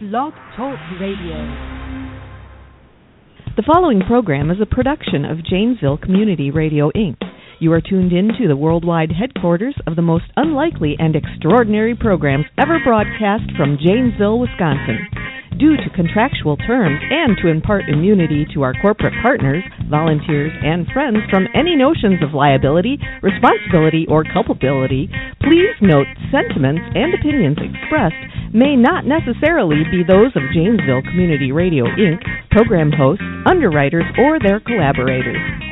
Blog Talk Radio. The following program is a production of Janesville Community Radio, Inc. You are tuned in to the worldwide headquarters of the most unlikely and extraordinary programs ever broadcast from Janesville, Wisconsin. Due to contractual terms and to impart immunity to our corporate partners, volunteers, and friends from any notions of liability, responsibility, or culpability, please note sentiments and opinions expressed may not necessarily be those of Janesville Community Radio, Inc., program hosts, underwriters, or their collaborators.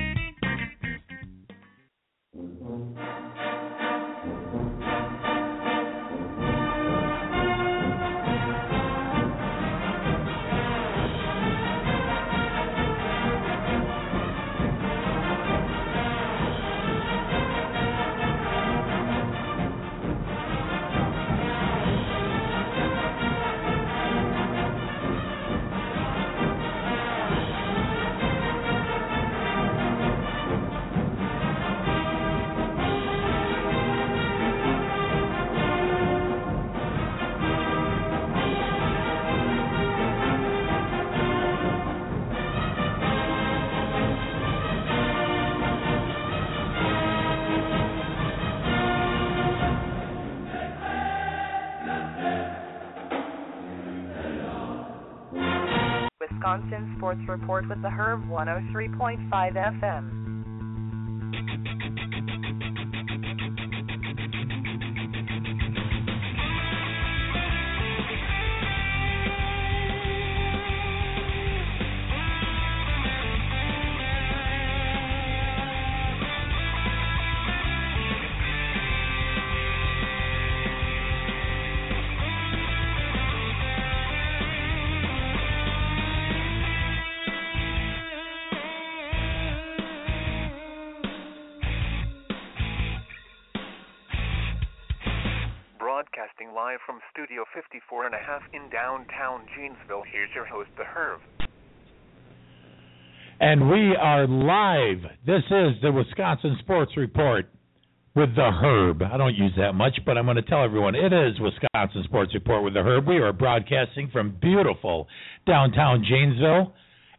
Wisconsin Sports Report with the Herb 103.5 FM. 54 and a half in downtown Janesville, here's your host, The Herb. And we are live. This is the Wisconsin Sports Report with the Herb. I don't use that much, but I'm going to tell everyone it is Wisconsin Sports Report with the Herb. We are broadcasting from beautiful downtown Janesville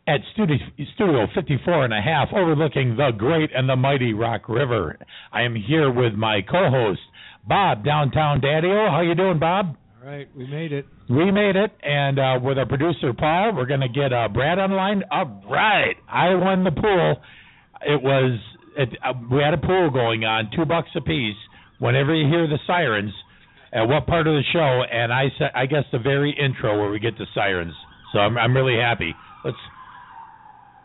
at Studio, Studio 54 and a half, overlooking the great and the mighty Rock River. I am here with my co-host, Bob, downtown Daddy-O. How you doing, Bob? Right, we made it. We made it, and uh, with our producer Paul, we're going to get uh, Brad online. All right, I won the pool. It was it, uh, we had a pool going on, two bucks a piece. Whenever you hear the sirens, at what part of the show? And I said, I guess the very intro where we get the sirens. So I'm I'm really happy. Let's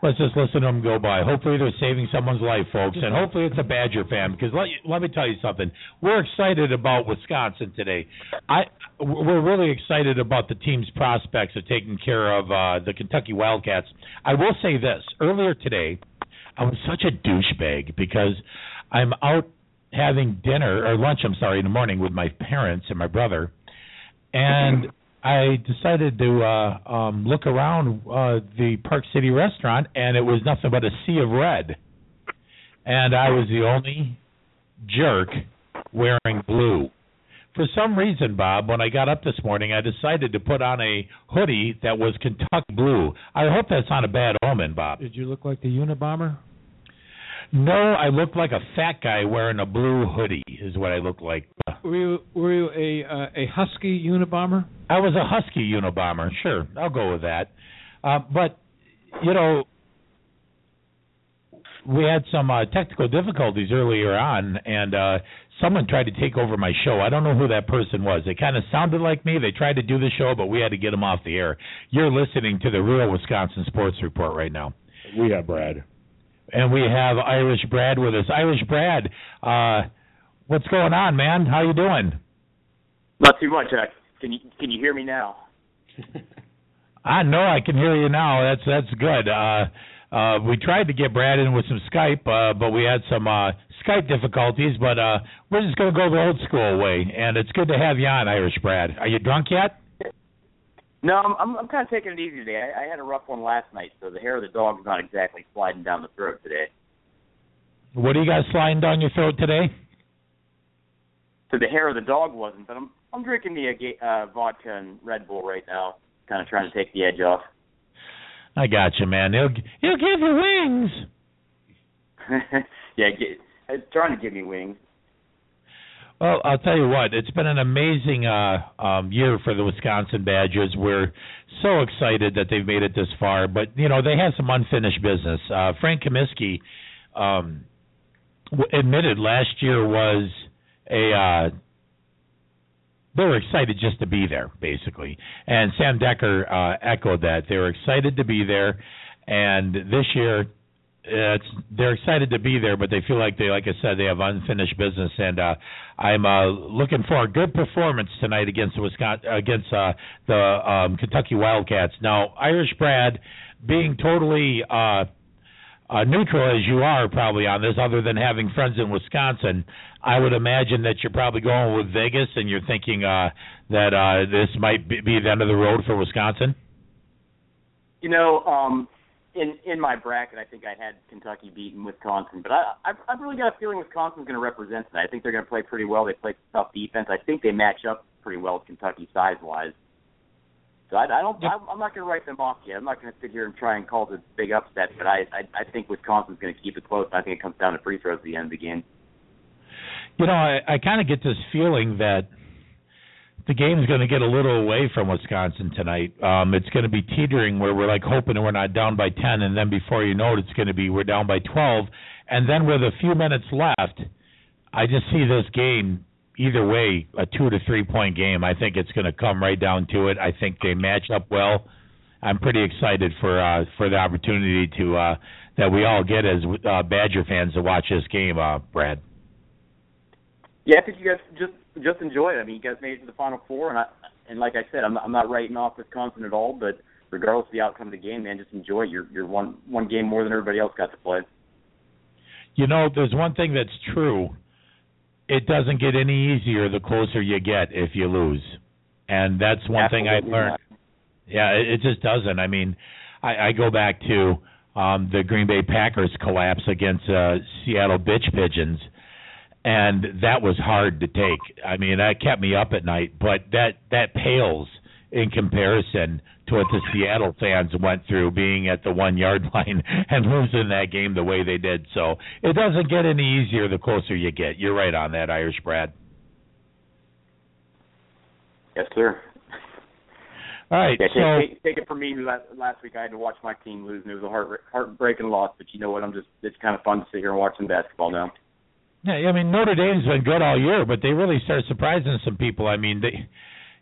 let's just listen to them go by. Hopefully they're saving someone's life, folks, and hopefully it's a Badger fan. Because let let me tell you something, we're excited about Wisconsin today. I we're really excited about the team's prospects of taking care of uh, the Kentucky Wildcats. I will say this: earlier today, I was such a douchebag because I'm out having dinner or lunch. I'm sorry, in the morning with my parents and my brother, and. I decided to uh um look around uh the Park City restaurant and it was nothing but a sea of red. And I was the only jerk wearing blue. For some reason, Bob, when I got up this morning, I decided to put on a hoodie that was Kentucky blue. I hope that's not a bad omen, Bob. Did you look like the Unabomber? No, I looked like a fat guy wearing a blue hoodie. Is what I looked like. Were you were you a uh, a husky Unabomber? I was a husky Unabomber. Sure, I'll go with that. Uh, but you know, we had some uh, technical difficulties earlier on, and uh, someone tried to take over my show. I don't know who that person was. They kind of sounded like me. They tried to do the show, but we had to get them off the air. You're listening to the Real Wisconsin Sports Report right now. We have Brad. And we have Irish Brad with us. Irish Brad, uh, what's going on, man? How you doing? Not too much. Uh, can you can you hear me now? I know I can hear you now. That's that's good. Uh, uh, we tried to get Brad in with some Skype, uh, but we had some uh, Skype difficulties. But uh, we're just going to go the old school way, and it's good to have you on, Irish Brad. Are you drunk yet? No, I'm I'm, I'm kind of taking it easy today. I, I had a rough one last night, so the hair of the dog is not exactly sliding down the throat today. What do you got sliding down your throat today? So the hair of the dog wasn't, but I'm I'm drinking the uh, uh, vodka and Red Bull right now. kind of trying to take the edge off. I got you, man. He'll he'll give you wings. yeah, get, trying to give me wings. Well, I'll tell you what, it's been an amazing uh, um, year for the Wisconsin Badgers. We're so excited that they've made it this far, but you know they have some unfinished business. Uh, Frank Kaminsky um, w- admitted last year was a uh, they were excited just to be there, basically. And Sam Dekker uh, echoed that they were excited to be there, and this year it's they're excited to be there, but they feel like they, like I said, they have unfinished business, and uh, I'm uh, looking for a good performance tonight against the Wisconsin against uh, the um, Kentucky Wildcats. Now, Irish Brad, being totally uh, uh, neutral as you are probably on this, other than having friends in Wisconsin, I would imagine that you're probably going with Vegas, and you're thinking uh, that uh, this might be, be the end of the road for Wisconsin. You know, um, in in my bracket, I think I had Kentucky beating Wisconsin, but I I I've really got a feeling Wisconsin's going to represent tonight. I think they're going to play pretty well. They play tough defense. I think they match up pretty well with Kentucky size wise. So I, I don't. Yep. I, I'm not going to write them off yet. I'm not going to sit here and try and call this big upset. But I I, I think Wisconsin's going to keep it close. I think it comes down to free throws at the end of the game. You know, I, I kind of get this feeling that the game's going to get a little away from Wisconsin tonight. Um, it's going to be teetering where we're like hoping we're not down by 10, and then before you know it, it's going to be we're down by 12. And then with a few minutes left, I just see this game either way a two to three point game. I think it's going to come right down to it. I think they match up well. I'm pretty excited for uh, for the opportunity to uh, that we all get as uh, Badger fans to watch this game, uh, Brad. Yeah, I think you guys just just enjoy it. I mean, you guys made it to the Final Four, and I and like I said, I'm not, I'm not writing off Wisconsin at all. But regardless of the outcome of the game, man, just enjoy it. You're you're one one game more than everybody else got to play. You know, there's one thing that's true. It doesn't get any easier the closer you get if you lose, and that's one thing I learned. not. Yeah, it, it just doesn't. I mean, I, I go back to um, the Green Bay Packers collapse against uh, Seattle Bitch Pigeons, and that was hard to take. I mean, that kept me up at night, but that that pales in comparison to what the Seattle fans went through being at the one yard line and losing that game the way they did. So it doesn't get any easier the closer you get. You're right on that, Irish Brad. Yes, sir. All right, Yeah, so take, take, take it from me. Last, last week I had to watch my team lose, and it was a heart heartbreaking loss. But you know what? I'm just it's kind of fun to sit here and watch some basketball now. Yeah, I mean Notre Dame's been good all year, but they really started surprising some people. I mean, they,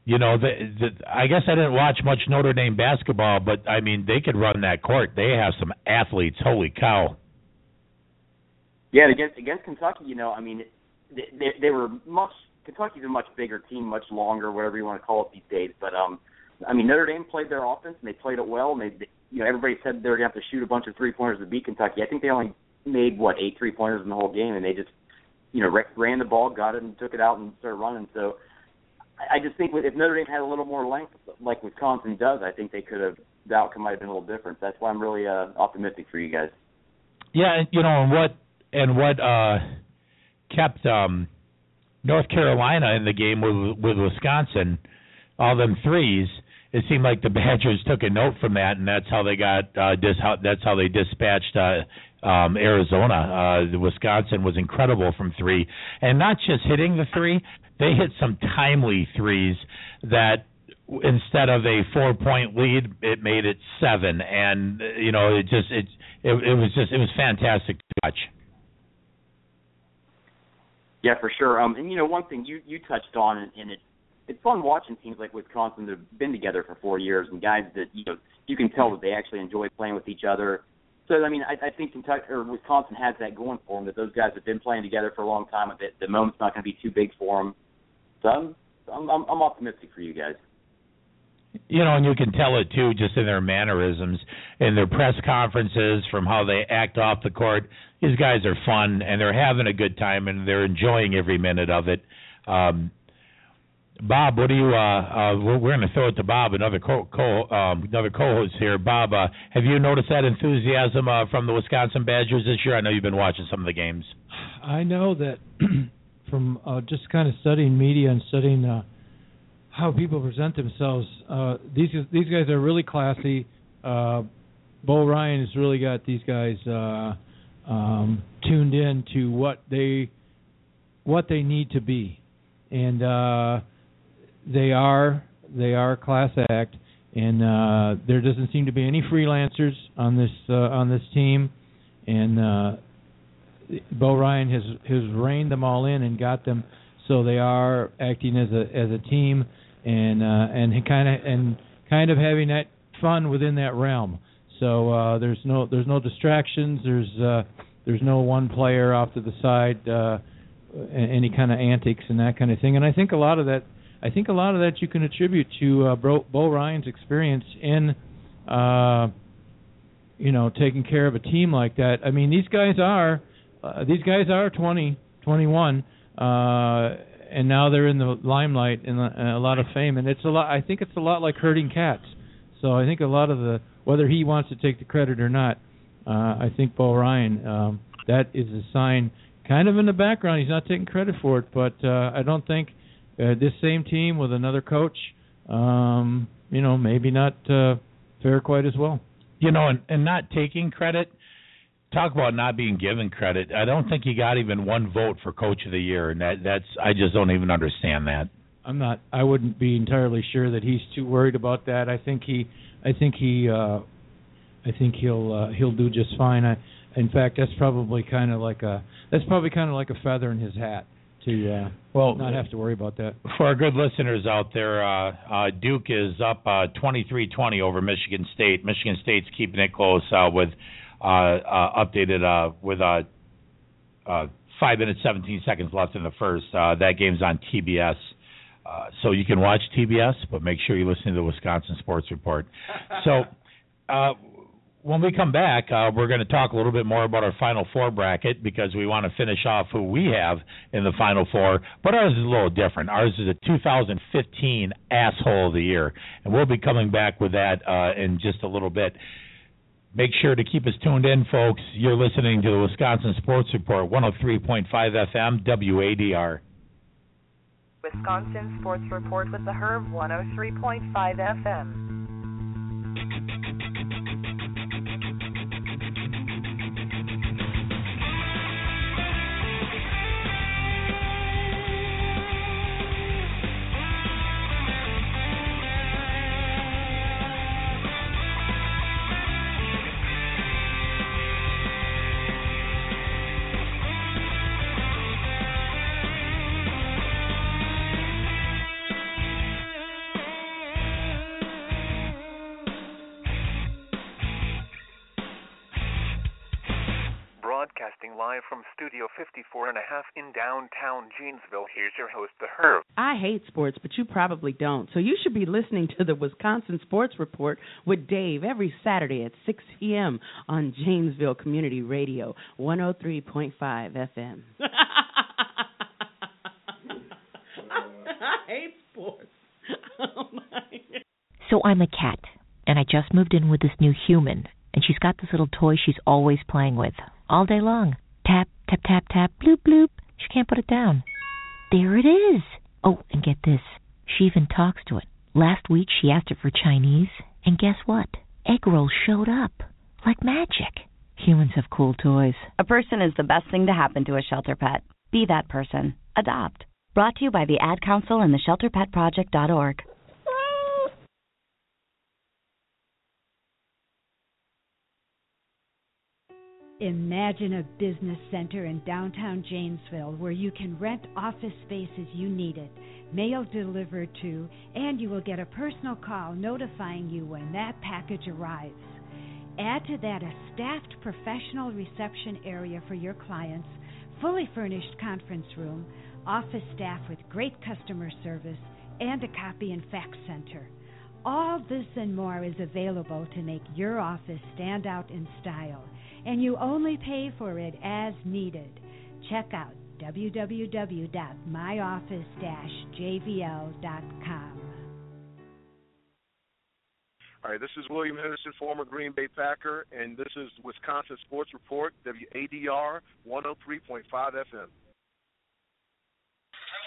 you know, the, the, I guess I didn't watch much Notre Dame basketball, but I mean they could run that court. They have some athletes. Holy cow! Yeah, against against Kentucky, you know, I mean, they they, they were much. Kentucky's a much bigger team, much longer, whatever you want to call it these days. But um, I mean, Notre Dame played their offense and they played it well. And they, you know, everybody said they were to have to shoot a bunch of three pointers to beat Kentucky. I think they only made what eight three pointers in the whole game, and they just, you know, ran the ball, got it, and took it out and started running. So. I just think if Notre Dame had a little more length, like Wisconsin does, I think they could have. The outcome might have been a little different. That's why I'm really uh, optimistic for you guys. Yeah, you know, and what and what uh kept um North Carolina in the game with with Wisconsin, all them threes. It seemed like the Badgers took a note from that, and that's how they got uh, dis- how, that's how they dispatched uh, um, Arizona. Uh, Wisconsin was incredible from three, and not just hitting the three, they hit some timely threes that instead of a four point lead, it made it seven, and you know it just it it, it was just it was fantastic to watch. Yeah, for sure. Um, and you know, one thing you you touched on, and it it's fun watching teams like Wisconsin that have been together for four years, and guys that you know you can tell that they actually enjoy playing with each other. So I mean, I, I think Kentucky or Wisconsin has that going for them that those guys have been playing together for a long time. that the moment's not going to be too big for them. So I'm I'm I'm I'm optimistic for you guys. You know, and you can tell it too, just in their mannerisms, in their press conferences, from how they act off the court. These guys are fun, and they're having a good time, and they're enjoying every minute of it. Um, Bob, what do you? Uh, uh, we're, going to throw it to Bob, another co, co um, another co-host here. Bob, uh, have you noticed that enthusiasm uh, from the Wisconsin Badgers this year? I know you've been watching some of the games. I know that from uh, just kind of studying media and studying uh, how people present themselves. These these guys are really classy. Bo Ryan has really got these guys um, tuned in to what they what they need to be, and they are they are class act. And uh, there doesn't seem to be any freelancers on this uh, on this team, and uh, Bo Ryan has has reined them all in and got them so they are acting as a as a team and uh, and kind of and kind of having that fun within that realm. So uh, there's no there's no distractions. There's uh, there's no one player off to the side, uh, any kind of antics and that kind of thing. And I think a lot of that I think a lot of that you can attribute to uh, Bo, Bo Ryan's experience in uh, you know taking care of a team like that. I mean these guys are uh, these guys are 20, 21 uh, and now they're in the limelight and a, lot of fame. And it's a lot. I think it's a lot like herding cats. So I think a lot of the whether he wants to take the credit or not, uh, I think Bo Ryan um, that is a sign. Kind of in the background, he's not taking credit for it, but uh, I don't think uh, this same team with another coach, um, you know, maybe not uh, fare quite as well. You know, and, and not taking credit talk about not being given credit. I don't think he got even one vote for coach of the year, and that that's I just don't even understand that. I'm not. I wouldn't be entirely sure that he's too worried about that. I think he. I think he. uh I think he'll uh, he'll do just fine. I, in fact, that's probably kind of like a that's probably kind of like a feather in his hat to uh, well not have to worry about that. For our good listeners out there, uh, uh, Duke is up uh, 23-20 over Michigan State. Michigan State's keeping it close uh, with uh, uh, updated uh, with uh, uh, five minutes seventeen seconds left in the first. Uh, that game's on TBS. Uh, so you can watch TBS, but make sure you listen to the Wisconsin Sports Report. So uh, when we come back, uh, we're going to talk a little bit more about our Final Four bracket because we want to finish off who we have in the Final Four. But ours is a little different. Ours is a 2015 Asshole of the Year, and we'll be coming back with that uh, in just a little bit. Make sure to keep us tuned in, folks. You're listening to the Wisconsin Sports Report, 103.5 FM, WADR. Wisconsin Sports Report with the Herb, 103.5 FM. 54 and a half in downtown Janesville, here's your host, The Herb. I hate sports, but you probably don't. So you should be listening to the Wisconsin Sports Report with Dave every Saturday at 6 p.m. on Janesville Community Radio, 103.5 FM. I hate sports. Oh my. So I'm a cat, and I just moved in with this new human, and she's got this little toy she's always playing with, all day long. Tap, tap, tap, tap, bloop, bloop. She can't put it down. There it is. Oh, and get this. She even talks to it. Last week she asked it for Chinese, and guess what? Egg rolls showed up. Like magic. Humans have cool toys. A person is the best thing to happen to a shelter pet. Be that person. Adopt. Brought to you by the Ad Council and the ShelterPetProject.org. Imagine a business center in downtown Janesville where you can rent office space as you need it, mail delivered to, and you will get a personal call notifying you when that package arrives. Add to that a staffed professional reception area for your clients, fully furnished conference room, office staff with great customer service, and a copy and fax center. All this and more is available to make your office stand out in style, and you only pay for it as needed. Check out www.myoffice-jvl.com. All right, this is William Henderson, former Green Bay Packer, and this is Wisconsin Sports Report, WADR 103.5 FM. I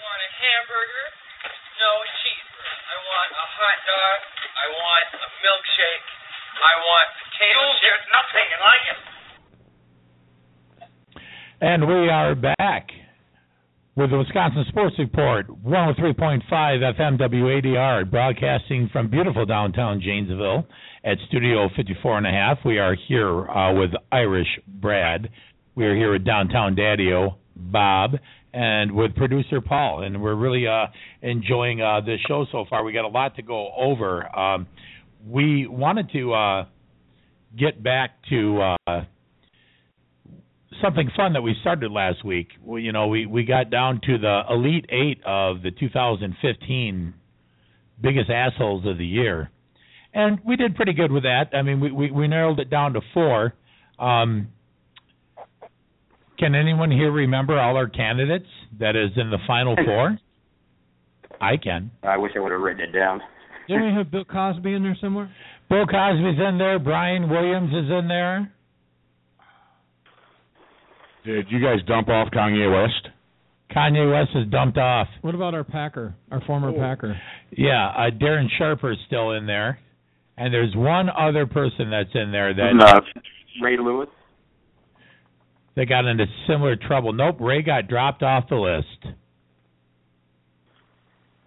want a hamburger, no cheeseburger. I want a hot dog. I want a milkshake. I want potato chips. Nothing like it. And we are back with the Wisconsin Sports Report, 103.5 FM WADR, broadcasting from beautiful downtown Janesville at Studio 54 and a half. We are here uh, with Irish Brad. We are here with downtown Daddio Bob and with producer Paul, and we're really uh, enjoying uh, this show so far. We got a lot to go over. Um, we wanted to uh, get back to uh, something fun that we started last week. We, you know, we we got down to the elite eight of the 2015 biggest assholes of the year, and we did pretty good with that. I mean, we we, we narrowed it down to four. Um, can anyone here remember all our candidates that is in the final four? I can. I wish I would have written it down. Didn't we have Bill Cosby in there somewhere? Bill Cosby's in there. Brian Williams is in there. Did you guys dump off Kanye West? Kanye West is dumped off. What about our Packer, our former Packer? Yeah, uh, Darren Sharper is still in there, and there's one other person that's in there that No, Ray Lewis. They got into similar trouble. Nope, Ray got dropped off the list.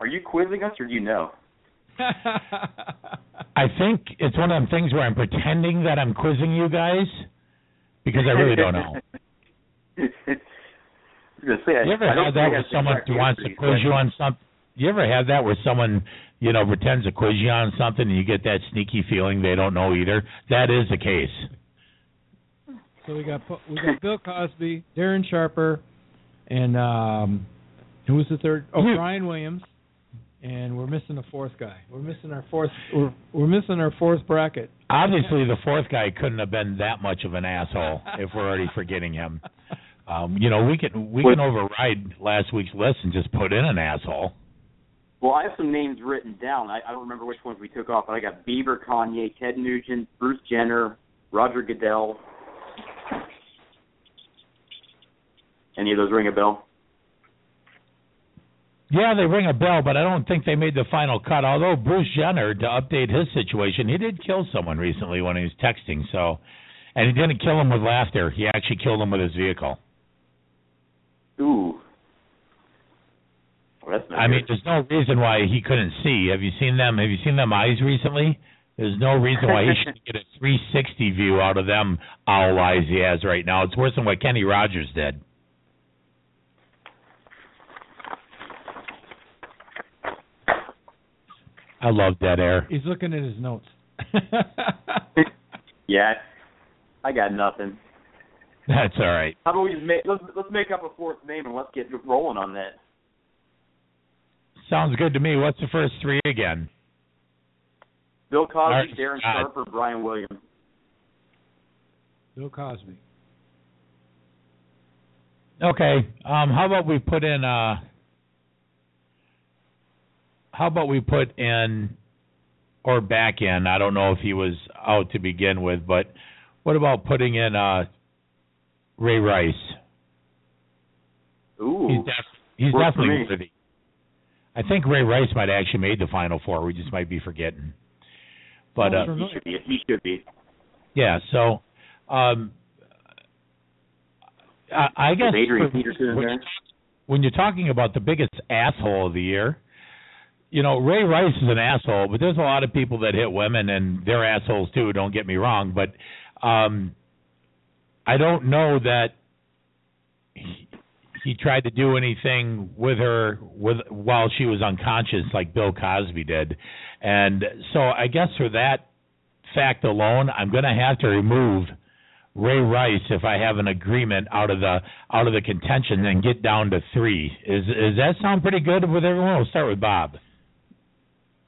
Are you quizzing us or do you know? I think it's one of them things where I'm pretending that I'm quizzing you guys because I really don't know. You ever I had that I where have the someone who wants to to quiz you on something? You ever had that where someone, you know, pretends to quiz you on something and you get that sneaky feeling they don't know either? That is the case. So we got we got Bill Cosby, Darren Sharper, and um, who was the third? Oh, Brian Williams. And we're missing a fourth guy. We're missing our fourth. We're we're missing our fourth bracket. Obviously, the fourth guy couldn't have been that much of an asshole if we're already forgetting him. Um, you know, we can we can override last week's list and just put in an asshole. Well, I have some names written down. I, I don't remember which ones we took off, but I got Bieber, Kanye, Ted Nugent, Bruce Jenner, Roger Goodell. Any of those ring a bell? Yeah, they ring a bell, but I don't think they made the final cut. Although Bruce Jenner, to update his situation, he did kill someone recently when he was texting. So, and he didn't kill him with laughter. He actually killed him with his vehicle. Ooh. Well, that's not I mean, there's no reason why he couldn't see. Have you seen them? Have you seen them eyes recently? There's no reason why he shouldn't get a 360 view out of them owl eyes he has right now. It's worse than what Kenny Rogers did. I love dead air. He's looking at his notes. yeah, I got nothing. That's all right. How about we just make let's let's make up a fourth name and let's get rolling on that. Sounds good to me. What's the first three again? Bill Cosby, Art Darren Scott. Sharper, Brian Williams. Bill Cosby. Okay. Um, how about we put in uh how about we put in or back in, I don't know if he was out to begin with, but what about putting in uh Ray Rice? Ooh. He's, def- he's definitely worthy. I think Ray Rice might have actually made the final four. We just might be forgetting. But uh he should be. He should be. Yeah, so um I, I guess Adrian Peterson when, when you're talking about the biggest asshole of the year, you know, Ray Rice is an asshole, but there's a lot of people that hit women and they're assholes too, don't get me wrong, but um I don't know that he, he tried to do anything with her with while she was unconscious like Bill Cosby did. And so I guess for that fact alone, I'm going to have to remove Ray Rice if I have an agreement out of the out of the contention and get down to 3. Is is that sound pretty good with everyone? We'll start with Bob.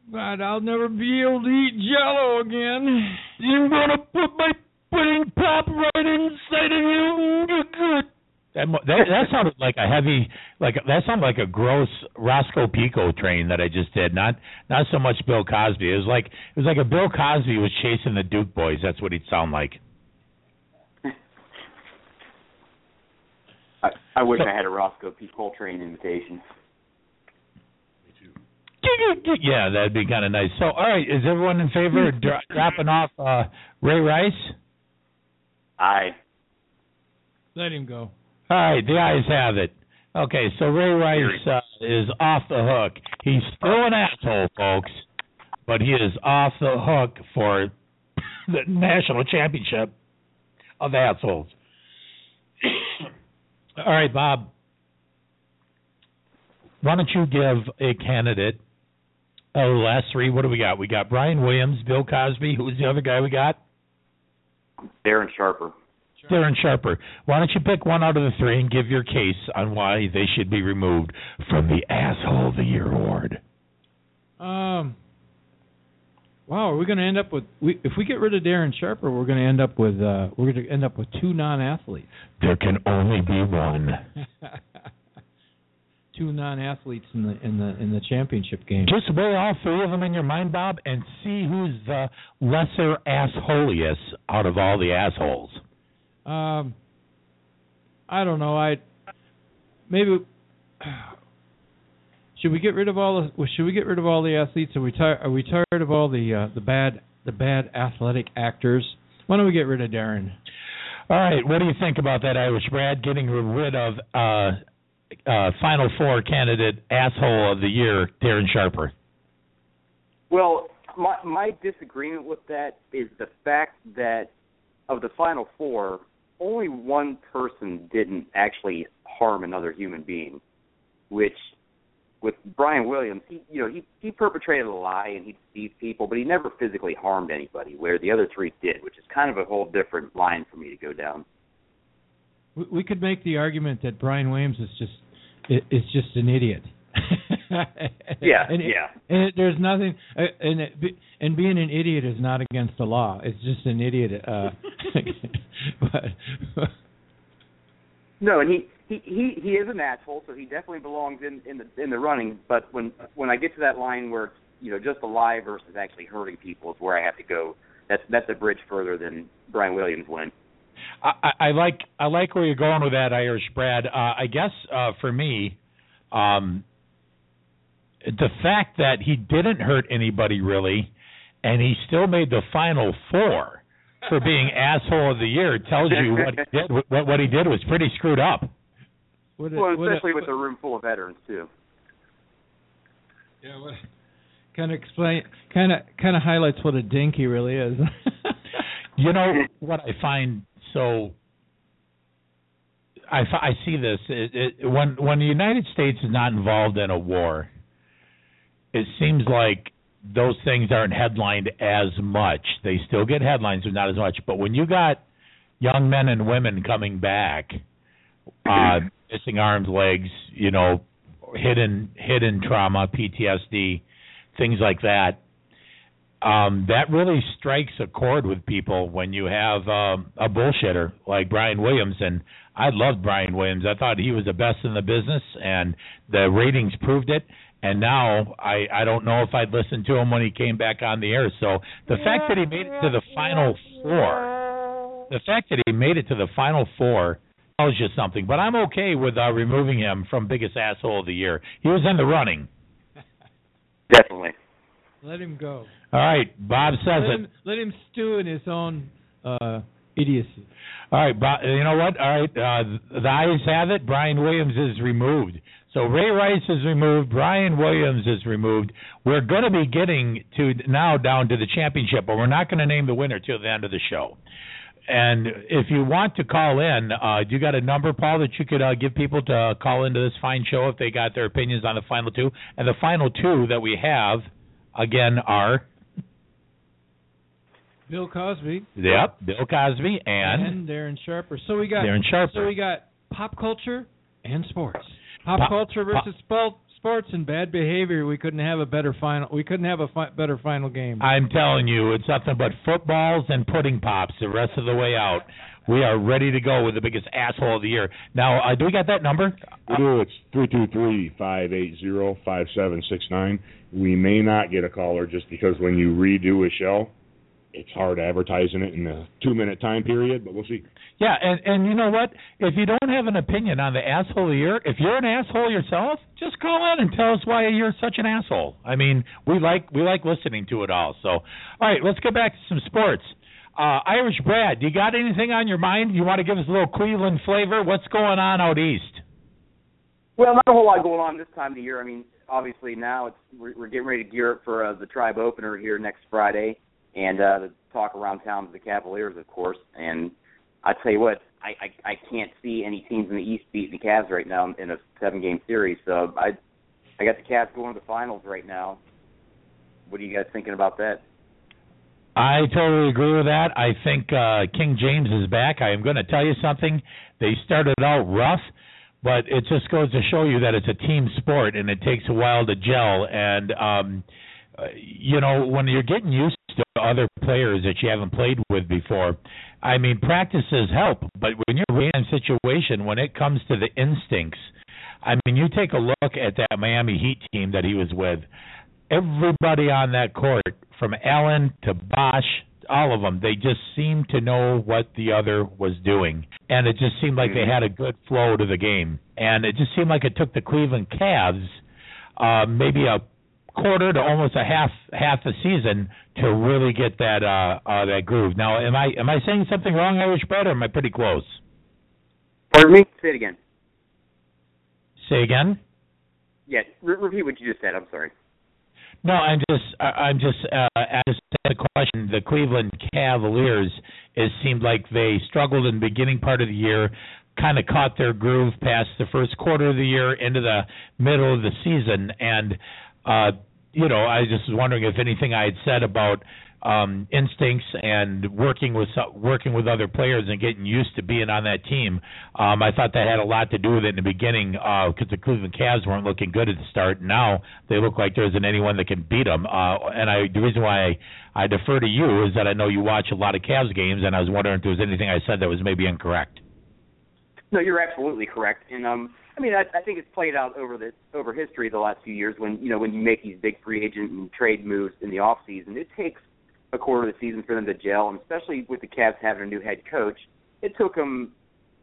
But I'll never be able to eat Jello again. You're gonna put my pudding pop right inside of you. Good. That, that that sounded like a heavy, like that sounded like a gross Roscoe P. Coltrane that I just did. Not not so much Bill Cosby. It was like it was like a Bill Cosby was chasing the Duke boys. That's what he'd sound like. I, I wish I had a Roscoe P. Coltrane invitation. Me too. Yeah, that'd be kind of nice. So, all right, is everyone in favor of dro- dropping off uh, Ray Rice? Aye. Let him go. All right, the ayes have it. Okay, so Ray Rice uh, is off the hook. He's still an asshole, folks, but he is off the hook for the national championship of assholes. All right, Bob. Why don't you give a candidate? Oh, the last three. What do we got? We got Brian Williams, Bill Cosby. Who's the other guy we got? Darren Sharper. Darren Sharper. Why don't you pick one out of the three and give your case on why they should be removed from the Asshole of the Year award? Um. Wow, are we going to end up with we, if we get rid of Darren Sharper, we're going to end up with uh, we're going to end up with two non-athletes. There can only be one. two non-athletes in the in the in the championship game. Just weigh all three of them in your mind, Bob, and see who's the lesser assholiest out of all the assholes. Um, I don't know. I maybe should we get rid of all the should we get rid of all the athletes? Are we tired? Are we tired of all the uh, the bad the bad athletic actors? Why don't we get rid of Darren? All right, what do you think about that, Irish Brad? Getting rid of uh, uh, Final Four candidate asshole of the year, Darren Sharper. Well, my my disagreement with that is the fact that of the final four, only one person didn't actually harm another human being, which with Brian Williams, he you know he he perpetrated a lie and he deceived people, but he never physically harmed anybody. Where the other three did, which is kind of a whole different line for me to go down. We, we could make the argument that Brian Williams is just is just an idiot. Yeah, and it- yeah. And it, there's nothing, uh, and it, and being an idiot is not against the law. It's just an idiot. Uh, but No, and he he he he is an asshole, so he definitely belongs in in the in the running. But when when I get to that line where it's you know just a lie versus actually hurting people is where I have to go. That's that's a bridge further than Brian Williams went. I, I I like I like where you're going with that, Irish Brad. Uh, I guess uh, for me, um, the fact that he didn't hurt anybody really, and he still made the final four for being asshole of the year tells you what he did. What, what he did was pretty screwed up. what a- Well, what a- especially with a room full of veterans too. yeah, what, kind of explain, kind of kind of highlights what a dink he really is. You know what I find so. I, I see this it, it, when when the United States is not involved in a war. It seems like those things aren't headlined as much. They still get headlines, but not as much. But when you got young men and women coming back, uh, missing arms, legs, you know, hidden hidden trauma, PTSD, things like that um, that really strikes a chord with people when you have um, a bullshitter like Brian Williams. And I loved Brian Williams. I thought he was the best in the business, and the ratings proved it. And now I I don't know if I'd listen to him when he came back on the air. So the fact that he made it to the final four, the fact that he made it to the final four tells you something. But I'm okay with uh, removing him from biggest asshole of the year. He was in the running. Definitely. Let him go. All right, Bob says Let it. him, let him stew in his own uh, idiocy. All right, Bob, you know what? All right, uh, the ayes have it. Brian Williams is removed. So Ray Rice is removed. Brian Williams is removed. We're going to be getting to now down to the championship, but we're not going to name the winner till the end of the show. And if you want to call in, uh, do you got a number, Paul, that you could uh, give people to call into this fine show if they got their opinions on the final two? And the final two that we have, again, are Bill Cosby yep, Bill Cosby and, and Darren Sharper. So we got Darren Sharper. So we got pop culture and sports. Pop, Pop- culture versus spol- sports and bad behavior. We couldn't have a better final. We couldn't have a fi- better final game. I'm telling you, it's nothing but footballs and pudding pops the rest of the way out. We are ready to go with the biggest asshole of the year. Now, uh, do we got that number? We do. It's three two three five eight zero five seven six nine. We may not get a caller just because when you redo a show, it's hard advertising it in a two minute time period, but we'll see. Yeah, and and you know what? If you don't have an opinion on the asshole of the year, if you're an asshole yourself, just call in and tell us why you're such an asshole. I mean, we like we like listening to it all. So, all right, let's get back to some sports. Uh, Irish Brad, do you got anything on your mind? You want to give us a little Cleveland flavor? What's going on out east? Well, not a whole lot going on this time of the year. I mean, obviously now it's we're, we're getting ready to gear up for uh, the Tribe opener here next Friday, and uh, the talk around town is the Cavaliers, of course. And I tell you what, I, I I can't see any teams in the East beating the Cavs right now in a seven game series. So I I got the Cavs going to the finals right now. What are you guys thinking about that? I totally agree with that. I think uh, King James is back. I am going to tell you something. They started out rough, but it just goes to show you that it's a team sport and it takes a while to gel. And um, uh, you know, when you're getting used to other players that you haven't played with before, I mean, practices help, but when you're in a situation, when it comes to the instincts, I mean, you take a look at that Miami Heat team that he was with. Everybody on that court, from Allen to Bosh, all of them, they just seemed to know what the other was doing, and it just seemed like they had a good flow to the game. And it just seemed like it took the Cleveland Cavs uh, maybe a quarter to almost a half half a season to really get that uh, uh that groove. Now, am I am I saying something wrong, Irish Brad, or am I pretty close? Pardon me. Say it again. Say again. Yeah, re- repeat what you just said. I'm sorry. No, I'm just I'm just uh, asked the question. The Cleveland Cavaliers it seemed like they struggled in the beginning part of the year, kind of caught their groove past the first quarter of the year into the middle of the season, and uh, you know I just was wondering if anything I had said about um, instincts and working with working with other players and getting used to being on that team. Um, I thought that had a lot to do with it in the beginning because uh, the Cleveland Cavs weren't looking good at the start. Now they look like there isn't anyone that can beat them. Uh, and I, the reason why I, I defer to you is that I know you watch a lot of Cavs games, and I was wondering if there was anything I said that was maybe incorrect. No, you're absolutely correct. And um, I mean, I, I think it's played out over the over history the last few years when you know when you make these big free agent and trade moves in the off season, it takes a quarter of the season for them to gel, and especially with the Cavs having a new head coach, it took them,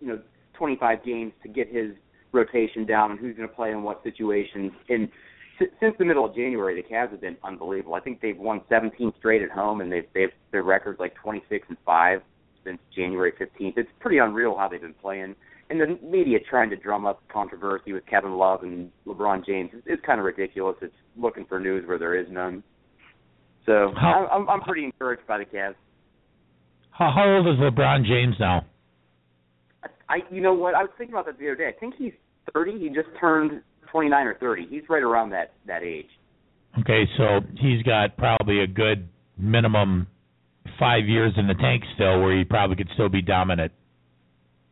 you know, 25 games to get his rotation down and who's going to play in what situations. And since the middle of January, the Cavs have been unbelievable. I think they've won 17 straight at home, and they've they've their records like 26 and five since January 15th. It's pretty unreal how they've been playing. And the media trying to drum up controversy with Kevin Love and LeBron James is, is kind of ridiculous. It's looking for news where there is none. So how, I'm I'm pretty encouraged by the Cavs. How, how old is LeBron James now? I you know what I was thinking about that the other day. I think he's 30. He just turned 29 or 30. He's right around that that age. Okay, so he's got probably a good minimum five years in the tank still, where he probably could still be dominant.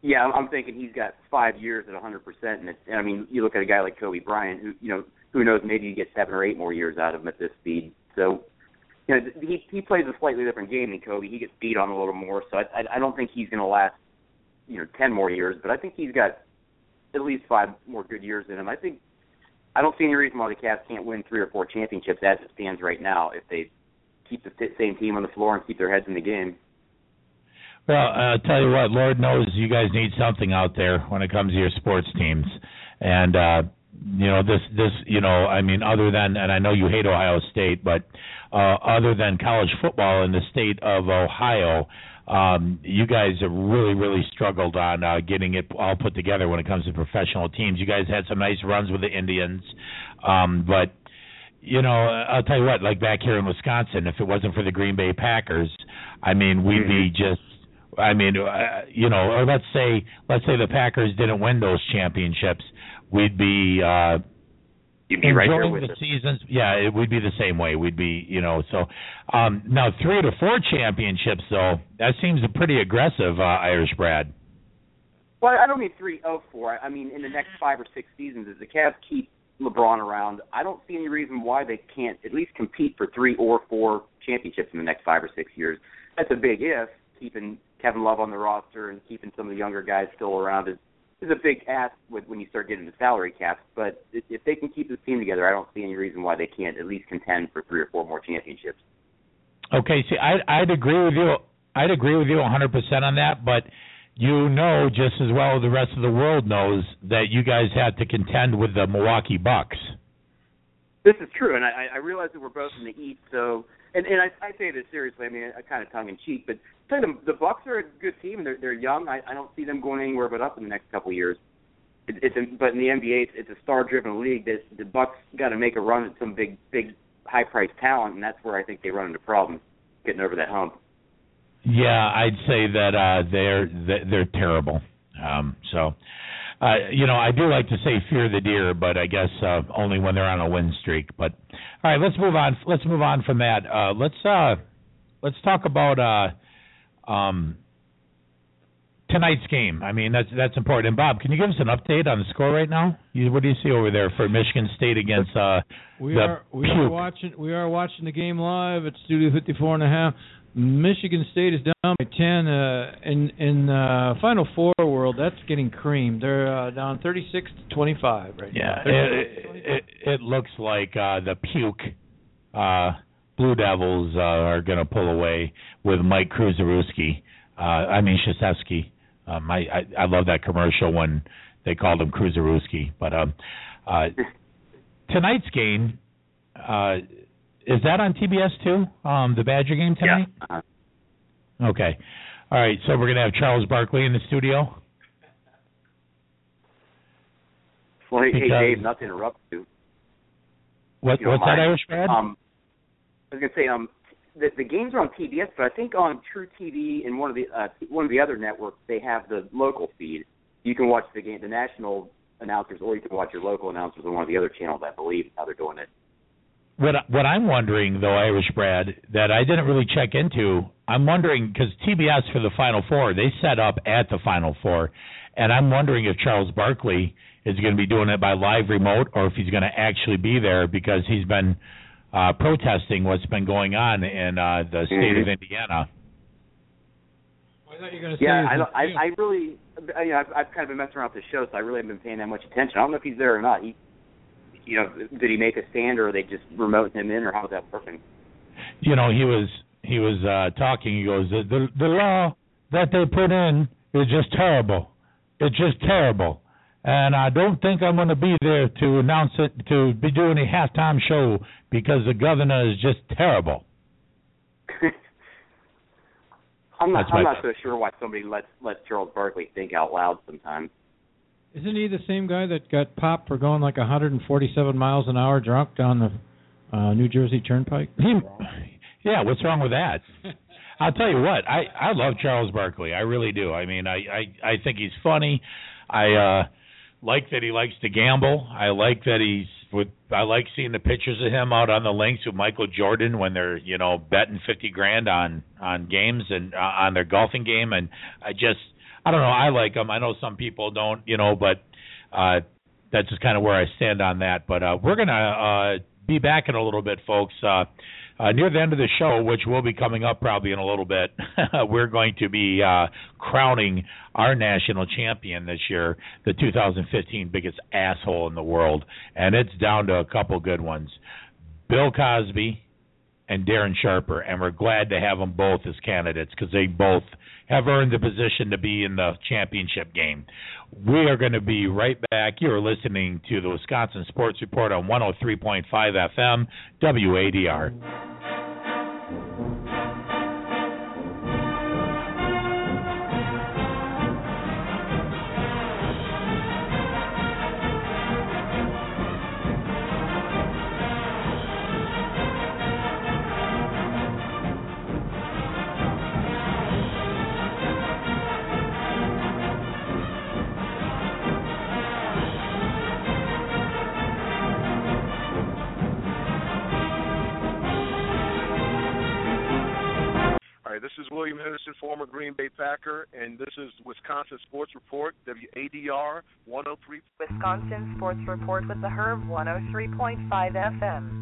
Yeah, I'm thinking he's got five years at 100%. And, it's, and I mean, you look at a guy like Kobe Bryant, who you know, who knows, maybe you get seven or eight more years out of him at this speed. So you know, he he plays a slightly different game than Kobe. He gets beat on a little more, so I I, I don't think he's going to last, you know, ten more years. But I think he's got at least five more good years in him. I think I don't see any reason why the Cavs can't win three or four championships as it stands right now if they keep the same team on the floor and keep their heads in the game. Well, I'll tell you what, Lord knows you guys need something out there when it comes to your sports teams, and uh, you know this this you know I mean other than and I know you hate Ohio State, but uh, other than college football in the state of Ohio. Um, you guys have really, really struggled on uh, getting it all put together when it comes to professional teams. You guys had some nice runs with the Indians, um, but you know, I'll tell you what. Like back here in Wisconsin, if it wasn't for the Green Bay Packers, I mean, we'd be mm-hmm. just I mean, uh, you know, or let's say let's say the Packers didn't win those championships, we'd be uh You'd be right there with the it. seasons. Yeah, it would be the same way. We'd be, you know, so um now three to four championships though. That seems a pretty aggressive, uh, Irish Brad. Well, I don't mean three of four. I mean in the next five or six seasons, as the Cavs keep LeBron around, I don't see any reason why they can't at least compete for three or four championships in the next five or six years. That's a big if. Keeping Kevin Love on the roster and keeping some of the younger guys still around is is a big ask with, when you start getting the salary caps. But if, if they can keep this team together, I don't see any reason why they can't at least contend for three or four more championships. Okay, see, I, I'd agree with you. I'd agree with you 100% on that, but you know just as well as the rest of the world knows that you guys had to contend with the Milwaukee Bucks. This is true, and I, I realize that we're both in the East, so and and I, I say this seriously. I mean, I kind of tongue in cheek, but you, the, the Bucks are a good team, they're they're young. I, I don't see them going anywhere but up in the next couple of years. It, it's a, but in the NBA, it's, it's a star-driven league. This the Bucks got to make a run at some big big high-priced talent, and that's where I think they run into problems getting over that hump. Yeah, I'd say that uh they're they're terrible. Um so uh you know, I do like to say fear the deer, but I guess uh only when they're on a win streak. But all right, let's move on. Let's move on from that. Uh let's uh let's talk about uh um tonight's game. I mean, that's that's important. And Bob, can you give us an update on the score right now? You, what do you see over there for Michigan State against uh We the are we are watching we are watching the game live at Studio 54 and a half. Michigan State is down by 10 uh in in uh Final Four world. That's getting creamed. They're uh, down 36 to 25 right Yeah, now. it, it, it looks like uh, the puke uh, Blue Devils uh, are going to pull away with Mike Kruzarewski. Uh, I mean Krzyzewski. Um, I, I I love that commercial when they called him Kruzarewski. But um, uh, tonight's game uh, is that on TBS too? Um, the Badger game tonight. Uh-huh. Okay. All right. So we're going to have Charles Barkley in the studio. Well, hey, hey Because- Dave, not to interrupt you. What, you what's that, mind. Irish Brad? Um, I was gonna say um the the games are on TBS, but I think on True TV and one of the uh, one of the other networks they have the local feed. You can watch the game, the national announcers, or you can watch your local announcers on one of the other channels. I believe how they're doing it. What what I'm wondering though, Irish Brad, that I didn't really check into. I'm wondering because TBS for the Final Four, they set up at the Final Four, and I'm wondering if Charles Barkley is going to be doing it by live remote or if he's going to actually be there because he's been uh, protesting what's been going on in uh, the state of Indiana. I thought you were going to say Yeah, I don't, I I really, I, you know, I've, I've kind of been messing around with the show, so I really haven't been paying that much attention. I don't know if he's there or not. He, you know, did he make a stand or are they just remoting him in, or how's that working? You know, he was he was uh, talking. He goes, the, the the law that they put in is just terrible. It's just terrible. And I don't think I'm going to be there to announce it, to be doing a halftime show because the governor is just terrible. I'm not, That's I'm not so sure why somebody lets lets Charles Barkley think out loud sometimes. Isn't he the same guy that got popped for going like 147 miles an hour drunk down the uh, New Jersey Turnpike? He, yeah, what's wrong with that? I'll tell you what, I I love Charles Barkley. I really do. I mean, I I I think he's funny. I uh like that he likes to gamble. I like that he's with I like seeing the pictures of him out on the links with Michael Jordan when they're, you know, betting 50 grand on on games and uh, on their golfing game and I just I don't know, I like him. I know some people don't, you know, but uh that's just kind of where I stand on that. But uh we're to uh be back in a little bit folks. Uh uh, near the end of the show, which will be coming up probably in a little bit, we're going to be uh, crowning our national champion this year, the 2015 biggest asshole in the world, and it's down to a couple good ones, Bill Cosby and Darren Sharper, and we're glad to have them both as candidates because they both have earned the position to be in the championship game. We are going to be right back. You're listening to the Wisconsin Sports Report on 103.5 FM, WADR. Wisconsin Sports Report, WADR 103. Wisconsin Sports Report with the Herb 103.5 FM.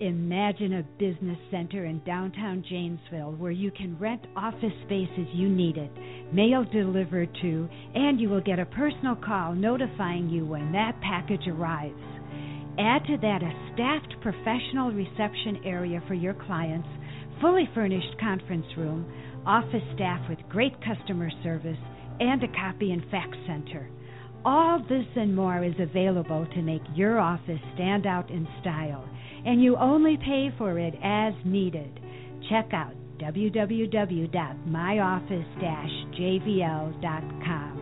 Imagine a business center in downtown Janesville where you can rent office space as you need it, mail delivered to, and you will get a personal call notifying you when that package arrives. Add to that a staffed professional reception area for your clients, fully furnished conference room, office staff with great customer service, and a copy and fax center. All this and more is available to make your office stand out in style and you only pay for it as needed. Check out www.myoffice-jvl.com.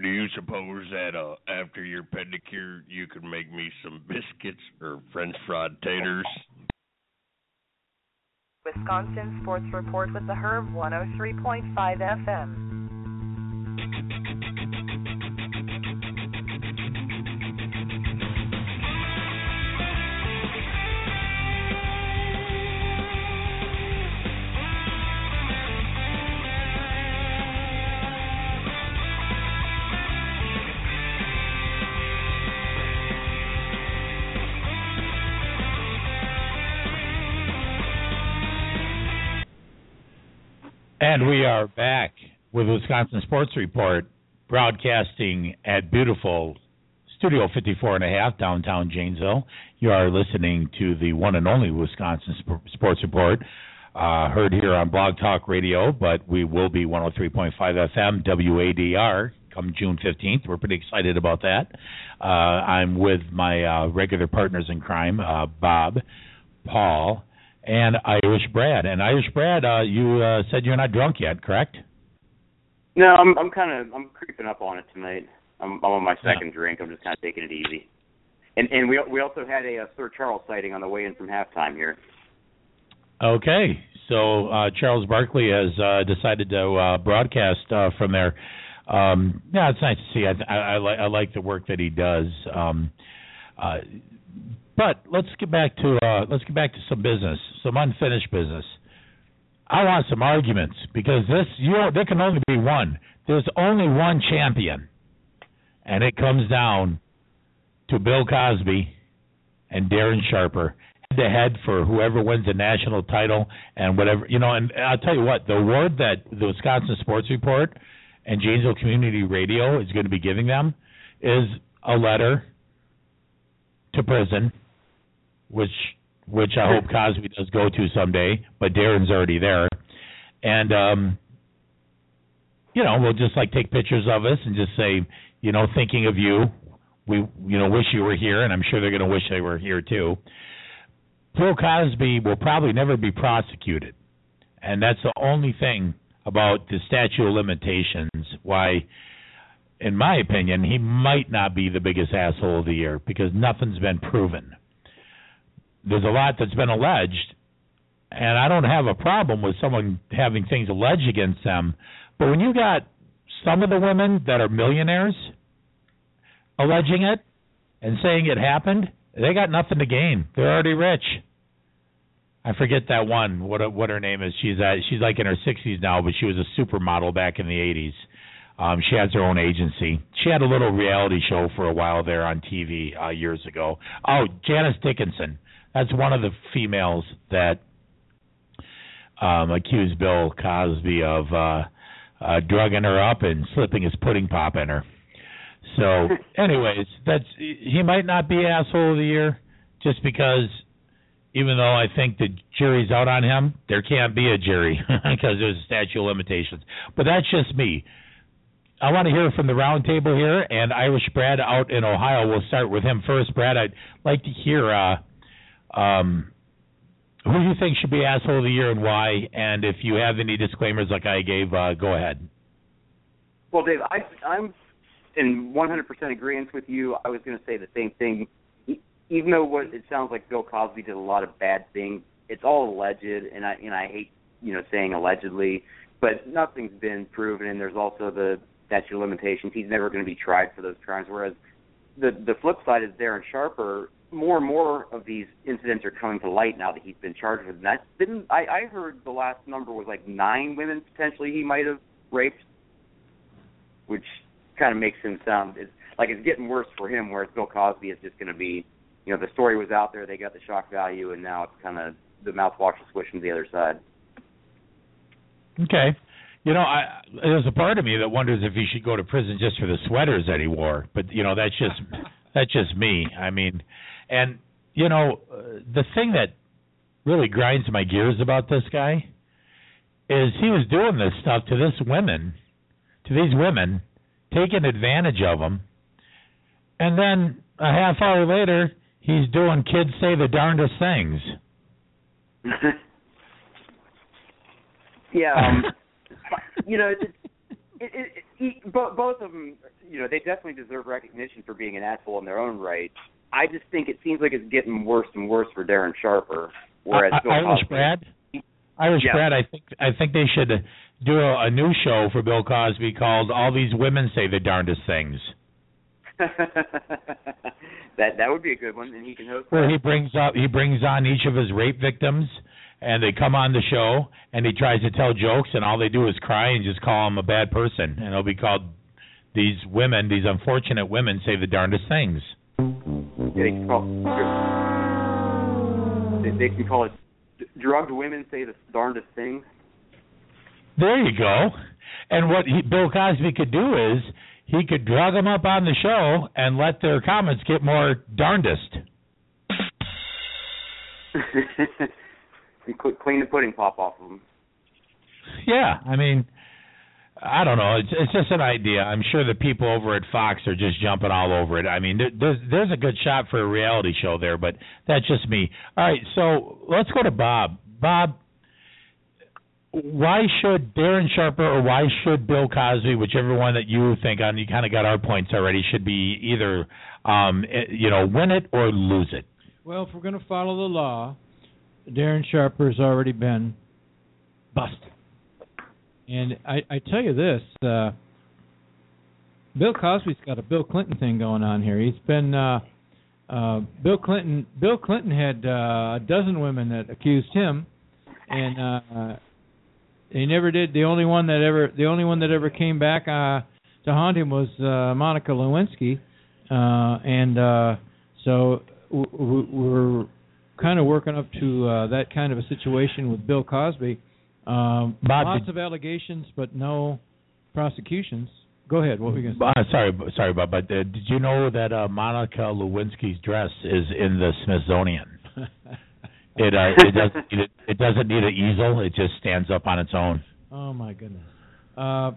Do you suppose that uh, after your pedicure you could make me some biscuits or French fried taters? Wisconsin Sports Report with the Herb 103.5 FM. And we are back with Wisconsin Sports Report, broadcasting at beautiful Studio 54 and a half, downtown Janesville. You are listening to the one and only Wisconsin Sports Report, uh, heard here on Blog Talk Radio, but we will be 103.5 FM, WADR, come June 15th. We're pretty excited about that. Uh, I'm with my uh, regular partners in crime, uh, Bob, Paul, and Irish Brad. And Irish Brad, uh, you uh, said you're not drunk yet, correct? No, I'm I'm kind of I'm creeping up on it tonight. I'm, I'm on my second yeah. drink. I'm just kind of taking it easy. And and we we also had a, a Sir Charles sighting on the way in from halftime here. Okay, so uh, Charles Barkley has uh, decided to uh, broadcast uh, from there. Um, yeah, it's nice to see. I, I, I, like I like the work that he does. Um, uh, but let's get back to uh, let's get back to some business, some unfinished business. I want some arguments because this you know there can only be one. There's only one champion, and it comes down to Bill Cosby and Darren Sharper head to head for whoever wins the national title and whatever you know. And I'll tell you what, the award that the Wisconsin Sports Report and Janesville Community Radio is going to be giving them is a letter to prison which which I hope Cosby does go to someday, but Darren's already there. And um you know, we'll just like take pictures of us and just say, you know, thinking of you. We you know, wish you were here and I'm sure they're gonna wish they were here too. Bill Cosby will probably never be prosecuted. And that's the only thing about the statute of limitations why in my opinion, he might not be the biggest asshole of the year because nothing's been proven there's a lot that's been alleged, and I don't have a problem with someone having things alleged against them. But when you got some of the women that are millionaires alleging it and saying it happened, they got nothing to gain. They're already rich. I forget that one. What what her name is? She's at, she's like in her 60s now, but she was a supermodel back in the 80s. Um, she has her own agency. She had a little reality show for a while there on TV uh, years ago. Oh, Janice Dickinson. That's one of the females that um accused Bill Cosby of uh uh drugging her up and slipping his pudding pop in her. So, anyways, that's he might not be asshole of the year just because even though I think the jury's out on him, there can't be a jury because there's a statute of limitations. But that's just me. I want to hear from the round table here, and Irish Brad out in Ohio. We'll start with him first. Brad, I'd like to hear uh, um, who you think should be asshole of the year and why, and if you have any disclaimers like I gave, uh, go ahead. Well, Dave, I, I'm in 100% agreement with you. I was going to say the same thing. Even though what it sounds like Bill Cosby did a lot of bad things, it's all alleged, and I and I hate you know saying allegedly, but nothing's been proven. And there's also the statute of limitations. He's never going to be tried for those crimes. Whereas the the flip side is Darren Sharper. More and more of these incidents are coming to light now that he's been charged with. That's been I, I heard the last number was like nine women potentially he might have raped, which kind of makes him sound it's, like it's getting worse for him. Whereas Bill Cosby is just going to be, you know, the story was out there, they got the shock value, and now it's kind of the mouthwash is swishing to the other side. Okay. You know, I there's a part of me that wonders if he should go to prison just for the sweaters that he wore. But you know, that's just that's just me. I mean, and you know, uh, the thing that really grinds my gears about this guy is he was doing this stuff to this women, to these women, taking advantage of them, and then a half hour later, he's doing kids say the darndest things. yeah, um, you know, it, it, it, it, both both of them, you know, they definitely deserve recognition for being an asshole in their own right. I just think it seems like it's getting worse and worse for Darren Sharper. Whereas Uh, Bill Irish Cosby, Brad, Irish Yeah. Brad, I think I think they should do a, a new show for Bill Cosby called "All These Women Say the Darndest Things," that that would be a good one, and he can host. that. he brings up he brings on each of his rape victims, and they come on the show, and he tries to tell jokes, and all they do is cry and just call him a bad person, and it'll be called "These Women, These Unfortunate Women Say the Darndest Things." They can call they, they can call it drugged women say the darndest things. There you go. And what he, Bill Cosby could do is he could drug them up on the show and let their comments get more darndest. and cl- clean the pudding pop off of them. Yeah, I mean, I don't know. It's it's just an idea. I'm sure the people over at Fox are just jumping all over it. I mean, there, there's there's a good shot for a reality show there, but that's just me. All right, so let's go to Bob. Bob, why should Darren Sharper or why should Bill Cosby, whichever one that you think on, you kind of got our points already, should be either, um, eh, you know, win it or lose it. Well, if we're going to follow the law, Darren Sharper has already been busted. And I, I tell you this, uh, Bill Cosby's got a Bill Clinton thing going on here. He's been uh, uh, Bill Clinton. Bill Clinton had uh, a dozen women that accused him, and uh, he never did. The only one that ever, the only one that ever came back uh, to haunt him was uh, Monica Lewinsky, uh, and uh, so w- we're kind of working up to uh, that kind of a situation with Bill Cosby. Um, Bob, lots of allegations, but no prosecutions. Go ahead. What were you going to say? Uh, sorry, sorry, Bob, but uh, did you know that uh, Monica Lewinsky's dress is in the Smithsonian? It uh, it doesn't need a, it doesn't need an easel. It just stands up on its own. Oh my goodness. Uh,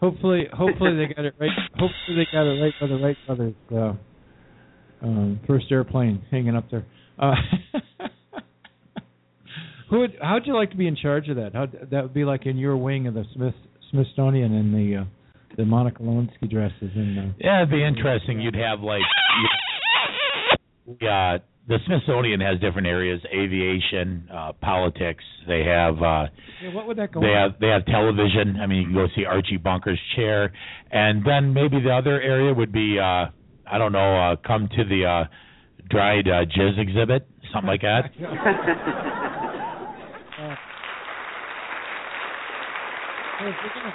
hopefully, hopefully they got it right. Hopefully they got it right by the Wright brothers. Uh, um, first airplane hanging up there. Uh, who would? How'd you like to be in charge of that? How that would be like in your wing of the Smith Smithsonian and the uh, the Monica Lewinsky dresses and. Uh, Yeah, it'd be interesting. You'd have like, you, uh, the Smithsonian has different areas: aviation, uh, politics. They have. uh yeah, what would that go? They on? have they have television. I mean, you can go see Archie Bunker's chair, and then maybe the other area would be uh I don't know, uh come to the uh dried uh, jizz exhibit, something like that. if we're gonna,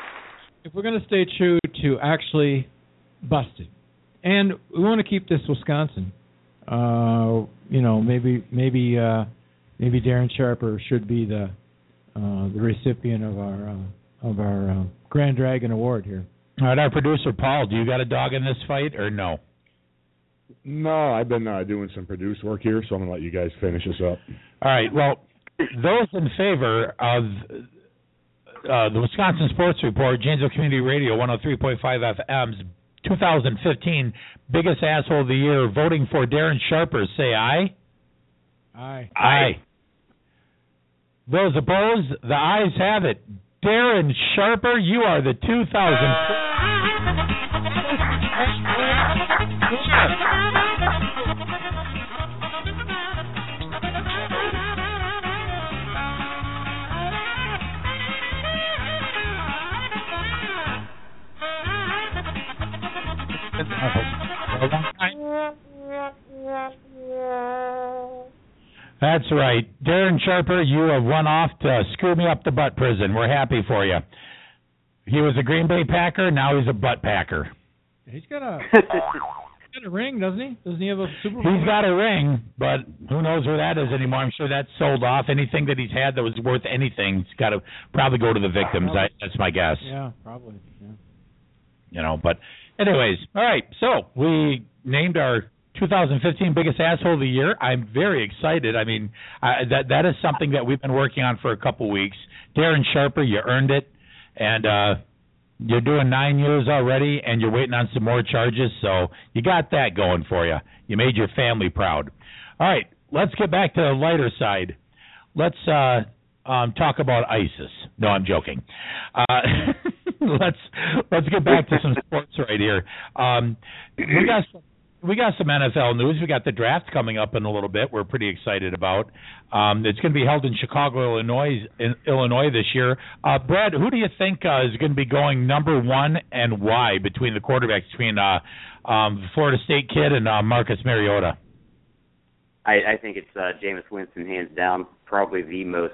if we're going to stay true to actually busted, and we want to keep this Wisconsin, uh, you know, maybe maybe uh, maybe Darren Sharper should be the uh, the recipient of our uh, of our uh, Grand Dragon Award here. All right, our producer Paul, do you got a dog in this fight or no? No, I've been uh, doing some produce work here, so I'm gonna let you guys finish this up. All right. Well, those in favor of uh, the Wisconsin Sports Report, Janesville Community Radio 103.5 FM's 2015 biggest asshole of the year, voting for Darren Sharper, say aye. Aye. Aye. Those opposed, the ayes have it. Darren Sharper, you are the 2000. That's right. Darren Sharper, you have run off to screw me up the butt prison. We're happy for you. He was a Green Bay Packer, now he's a butt packer. He's got a he's got a ring, doesn't he? Doesn't he have a Super Bowl? He's got a ring, but who knows where that is anymore. I'm sure that's sold off. Anything that he's had that was worth anything's got to probably go to the victims. I, that's my guess. Yeah, probably. Yeah. You know, but anyways, all right. So we named our 2015 biggest asshole of the year. I'm very excited. I mean, that that is something that we've been working on for a couple weeks. Darren Sharper, you earned it, and uh, you're doing nine years already, and you're waiting on some more charges. So you got that going for you. You made your family proud. All right, let's get back to the lighter side. Let's uh, um, talk about ISIS. No, I'm joking. Uh, let's let's get back to some sports right here. Um, we got some we got some NFL news. We got the draft coming up in a little bit. We're pretty excited about. Um, it's going to be held in Chicago, Illinois, in Illinois this year. Uh, Brad, who do you think uh, is going to be going number one and why between the quarterbacks between uh, um, Florida State kid and uh, Marcus Mariota? I, I think it's uh, Jameis Winston, hands down, probably the most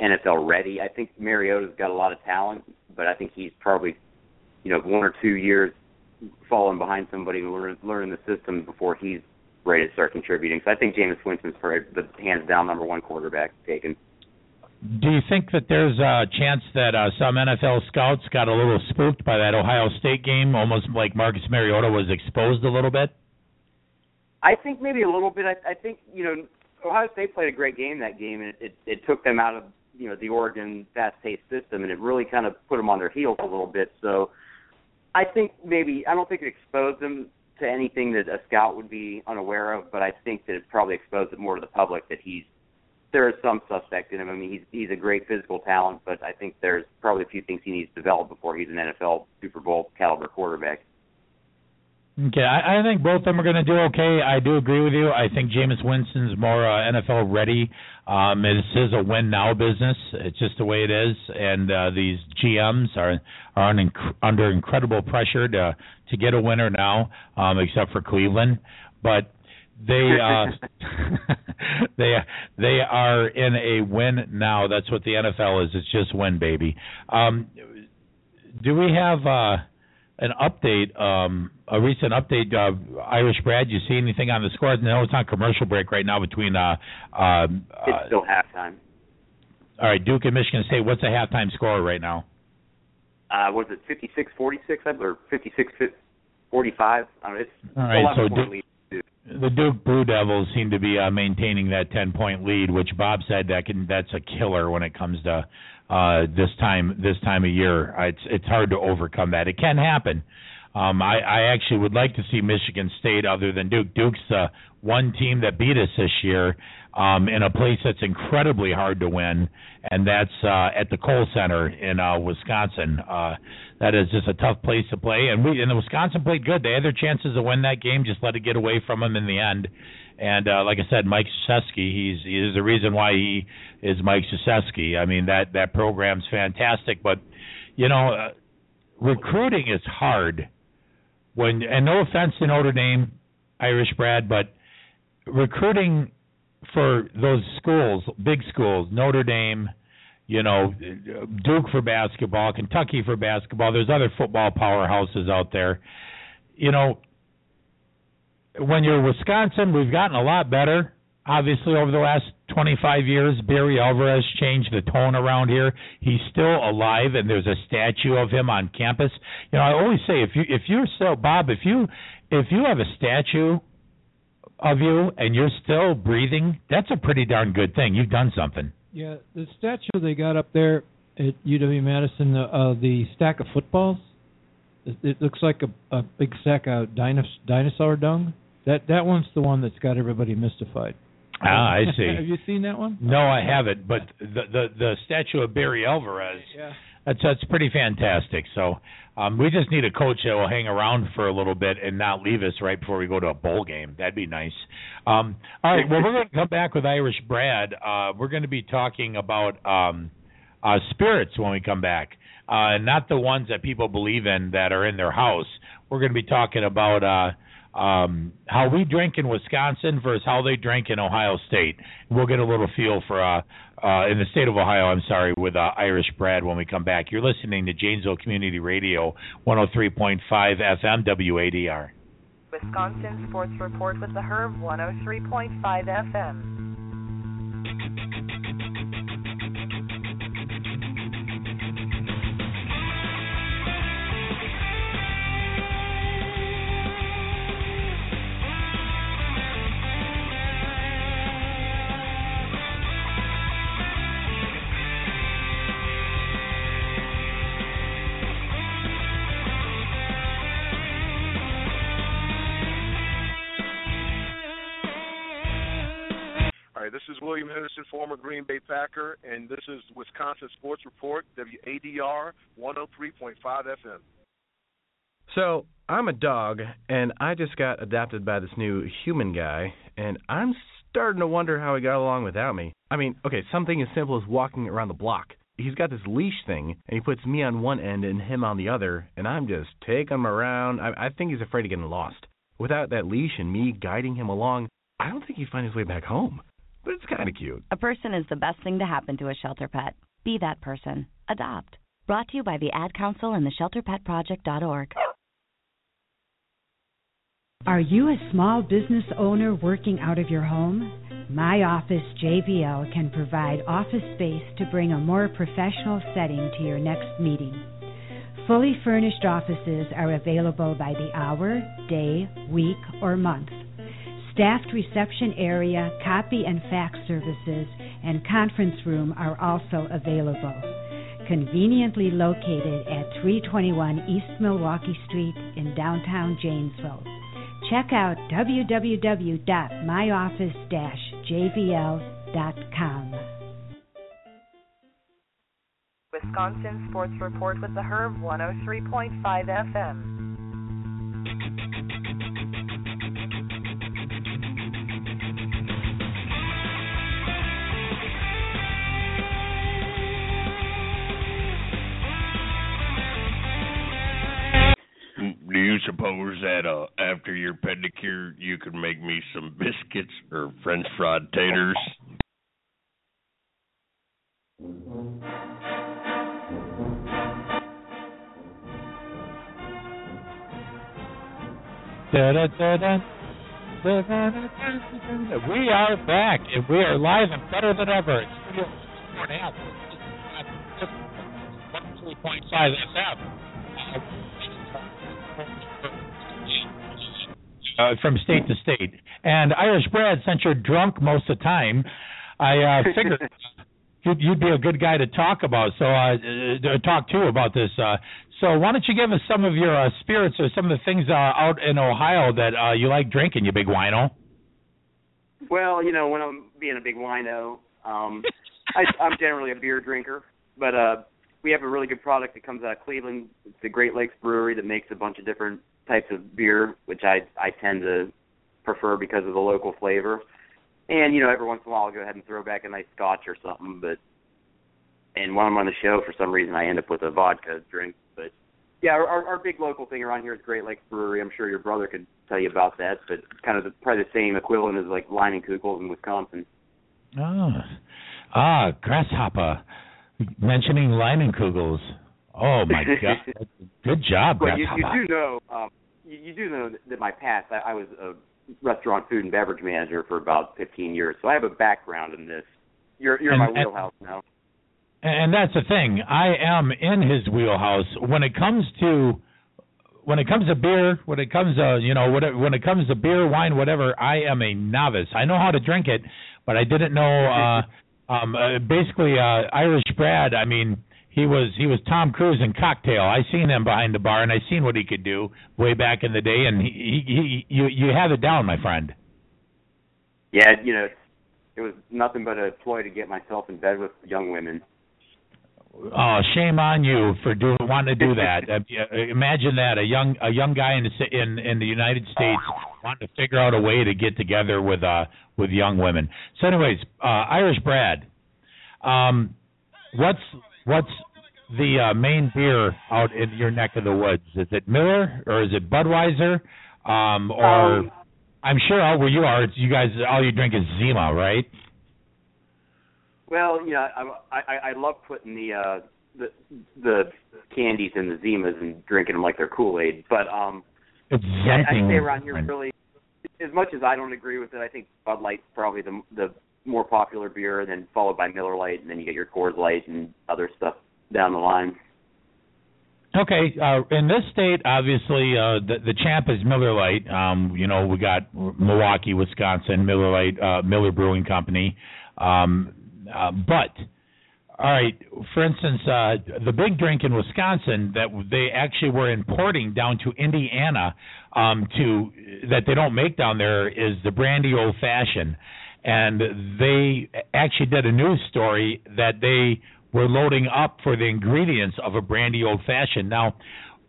NFL ready. I think Mariota's got a lot of talent, but I think he's probably, you know, one or two years falling behind somebody learning learning the system before he's ready to start contributing. So I think Jameis Winston's for the hands down number one quarterback taken. Do you think that there's a chance that uh, some NFL scouts got a little spooked by that Ohio State game, almost like Marcus Mariota was exposed a little bit? I think maybe a little bit. I, I think you know Ohio State played a great game that game, and it, it, it took them out of you know the Oregon fast-paced system, and it really kind of put them on their heels a little bit. So I think maybe I don't think it exposed them to anything that a scout would be unaware of, but I think that it probably exposed it more to the public that he's there is some suspect in him. I mean, he's he's a great physical talent, but I think there's probably a few things he needs to develop before he's an NFL Super Bowl caliber quarterback. Okay, I, I think both of them are going to do okay. I do agree with you. I think Jameis Winston's more uh, NFL ready. Um, this is a win now business. It's just the way it is, and uh, these GMs are are inc- under incredible pressure to to get a winner now, um, except for Cleveland. But they uh, they they are in a win now. That's what the NFL is. It's just win, baby. Um, do we have? Uh, an update, um, a recent update. Uh, Irish Brad, you see anything on the scores? No, it's on commercial break right now between. Uh, uh, it's still halftime. All right, Duke and Michigan State. What's the halftime score right now? Uh, was it 56-46 or 56-45? I don't know, it's All right, so Duke, lead. the Duke Blue Devils seem to be uh, maintaining that 10-point lead, which Bob said that can that's a killer when it comes to uh, this time this time of year. It's it's hard to overcome that. It can happen. Um, I, I actually would like to see Michigan State other than Duke. Duke's uh, one team that beat us this year um, in a place that's incredibly hard to win, and that's uh, at the Kohl Center in uh, Wisconsin. Uh, that is just a tough place to play, and we and the Wisconsin played good. They had their chances to win that game, just let it get away from them in the end. And uh, like I said, Mike Krzyzewski, he's he's the reason why he is Mike Krzyzewski. I mean that that program's fantastic, but you know, uh, recruiting is hard. When and no offense to Notre Dame, Irish Brad, but recruiting for those schools, big schools, Notre Dame, you know, Duke for basketball, Kentucky for basketball. There's other football powerhouses out there. You know, when you're Wisconsin, we've gotten a lot better. Obviously, over the last 25 years, Barry Alvarez changed the tone around here. He's still alive, and there's a statue of him on campus. You know, I always say if you if you're still Bob, if you if you have a statue of you and you're still breathing, that's a pretty darn good thing. You've done something. Yeah, the statue they got up there at UW Madison, the uh, the stack of footballs. It, it looks like a, a big sack of dinos- dinosaur dung. That that one's the one that's got everybody mystified. Ah, I see. Have you seen that one? No, I haven't. But the the, the statue of Barry Alvarez, Yeah. that's that's pretty fantastic. So um, we just need a coach that will hang around for a little bit and not leave us right before we go to a bowl game. That'd be nice. Um, all right. Well, we're going to come back with Irish Brad. Uh, we're going to be talking about um, uh, spirits when we come back. Uh, not the ones that people believe in that are in their house. We're going to be talking about uh, um, how we drink in Wisconsin versus how they drink in Ohio State. We'll get a little feel for uh, uh, in the state of Ohio. I'm sorry, with uh, Irish Brad when we come back. You're listening to Janesville Community Radio, 103.5 FM WADR. Wisconsin Sports Report with the Herb 103.5 FM. William Henderson, former Green Bay Packer, and this is Wisconsin Sports Report, WADR 103.5 FM. So I'm a dog, and I just got adopted by this new human guy, and I'm starting to wonder how he got along without me. I mean, okay, something as simple as walking around the block. He's got this leash thing, and he puts me on one end and him on the other, and I'm just taking him around. I, I think he's afraid of getting lost. Without that leash and me guiding him along, I don't think he'd find his way back home. But it's kind of cute. A person is the best thing to happen to a shelter pet. Be that person. Adopt. Brought to you by the Ad Council and the ShelterPetProject.org. Are you a small business owner working out of your home? My office, JVL, can provide office space to bring a more professional setting to your next meeting. Fully furnished offices are available by the hour, day, week, or month. Staffed reception area, copy and fax services, and conference room are also available. Conveniently located at 321 East Milwaukee Street in downtown Janesville. Check out www.myoffice-jvl.com. Wisconsin Sports Report with the Herb 103.5 FM. Suppose that uh, after your pedicure you could make me some biscuits or French fried taters? We are back, and we are live and better than ever. It's Studio 103.5 FM. Uh, from state to state. And Irish Brad, since you're drunk most of the time, I uh, figured you'd, you'd be a good guy to talk about. So uh, uh, talk to about this. Uh, so why don't you give us some of your uh, spirits or some of the things uh, out in Ohio that uh, you like drinking, you big wino? Well, you know, when I'm being a big wino, um, I, I'm generally a beer drinker, but uh, we have a really good product that comes out of Cleveland. It's the Great Lakes Brewery that makes a bunch of different types of beer, which I I tend to prefer because of the local flavor. And you know, every once in a while, I'll go ahead and throw back a nice Scotch or something. But and when I'm on the show, for some reason, I end up with a vodka drink. But yeah, our, our, big local thing around here is Great Lakes Brewery. I'm sure your brother could tell you about that. But kind of the, probably the same equivalent as like Leinenkugel in Wisconsin. Ah, ah, grasshopper. Mentioning Leinenkugels. Oh my God! Good job, Well, you, you do know, um, you, you do know that my past. I, I was a restaurant food and beverage manager for about 15 years, so I have a background in this. You're you're in my and- wheelhouse now. And that's the thing. I am in his wheelhouse when it comes to when it comes to beer, when it comes to you know whatever, when it comes to beer, wine, whatever. I am a novice. I know how to drink it, but I didn't know. uh um uh, Basically, uh Irish Brad. I mean, he was he was Tom Cruise in Cocktail. I seen him behind the bar, and I seen what he could do way back in the day. And he, he, he you you have it down, my friend. Yeah, you know, it was nothing but a ploy to get myself in bed with young women. Oh, shame on you for do wanting to do that. Uh, imagine that a young a young guy in the in in the United States wanting to figure out a way to get together with uh with young women. So, anyways, uh Irish Brad, um, what's what's the uh, main beer out in your neck of the woods? Is it Miller or is it Budweiser? Um, or Um, I'm sure out where you are, it's, you guys all you drink is Zima, right? Well, yeah, I I, I love putting the uh the the candies in the Zimas and drinking them like they're Kool Aid. But um, It's I, I say around here really, as much as I don't agree with it, I think Bud Light's probably the the more popular beer, and then followed by Miller Lite, and then you get your Coors Light and other stuff down the line. Okay, uh, in this state, obviously, uh, the, the champ is Miller Lite. Um, you know, we got Milwaukee, Wisconsin, Miller Lite, uh, Miller Brewing Company. Um, uh, but, all right, for instance, uh, the big drink in Wisconsin that they actually were importing down to Indiana um, to that they don't make down there is the brandy old fashioned, and they actually did a news story that they were loading up for the ingredients of a brandy old fashioned. Now,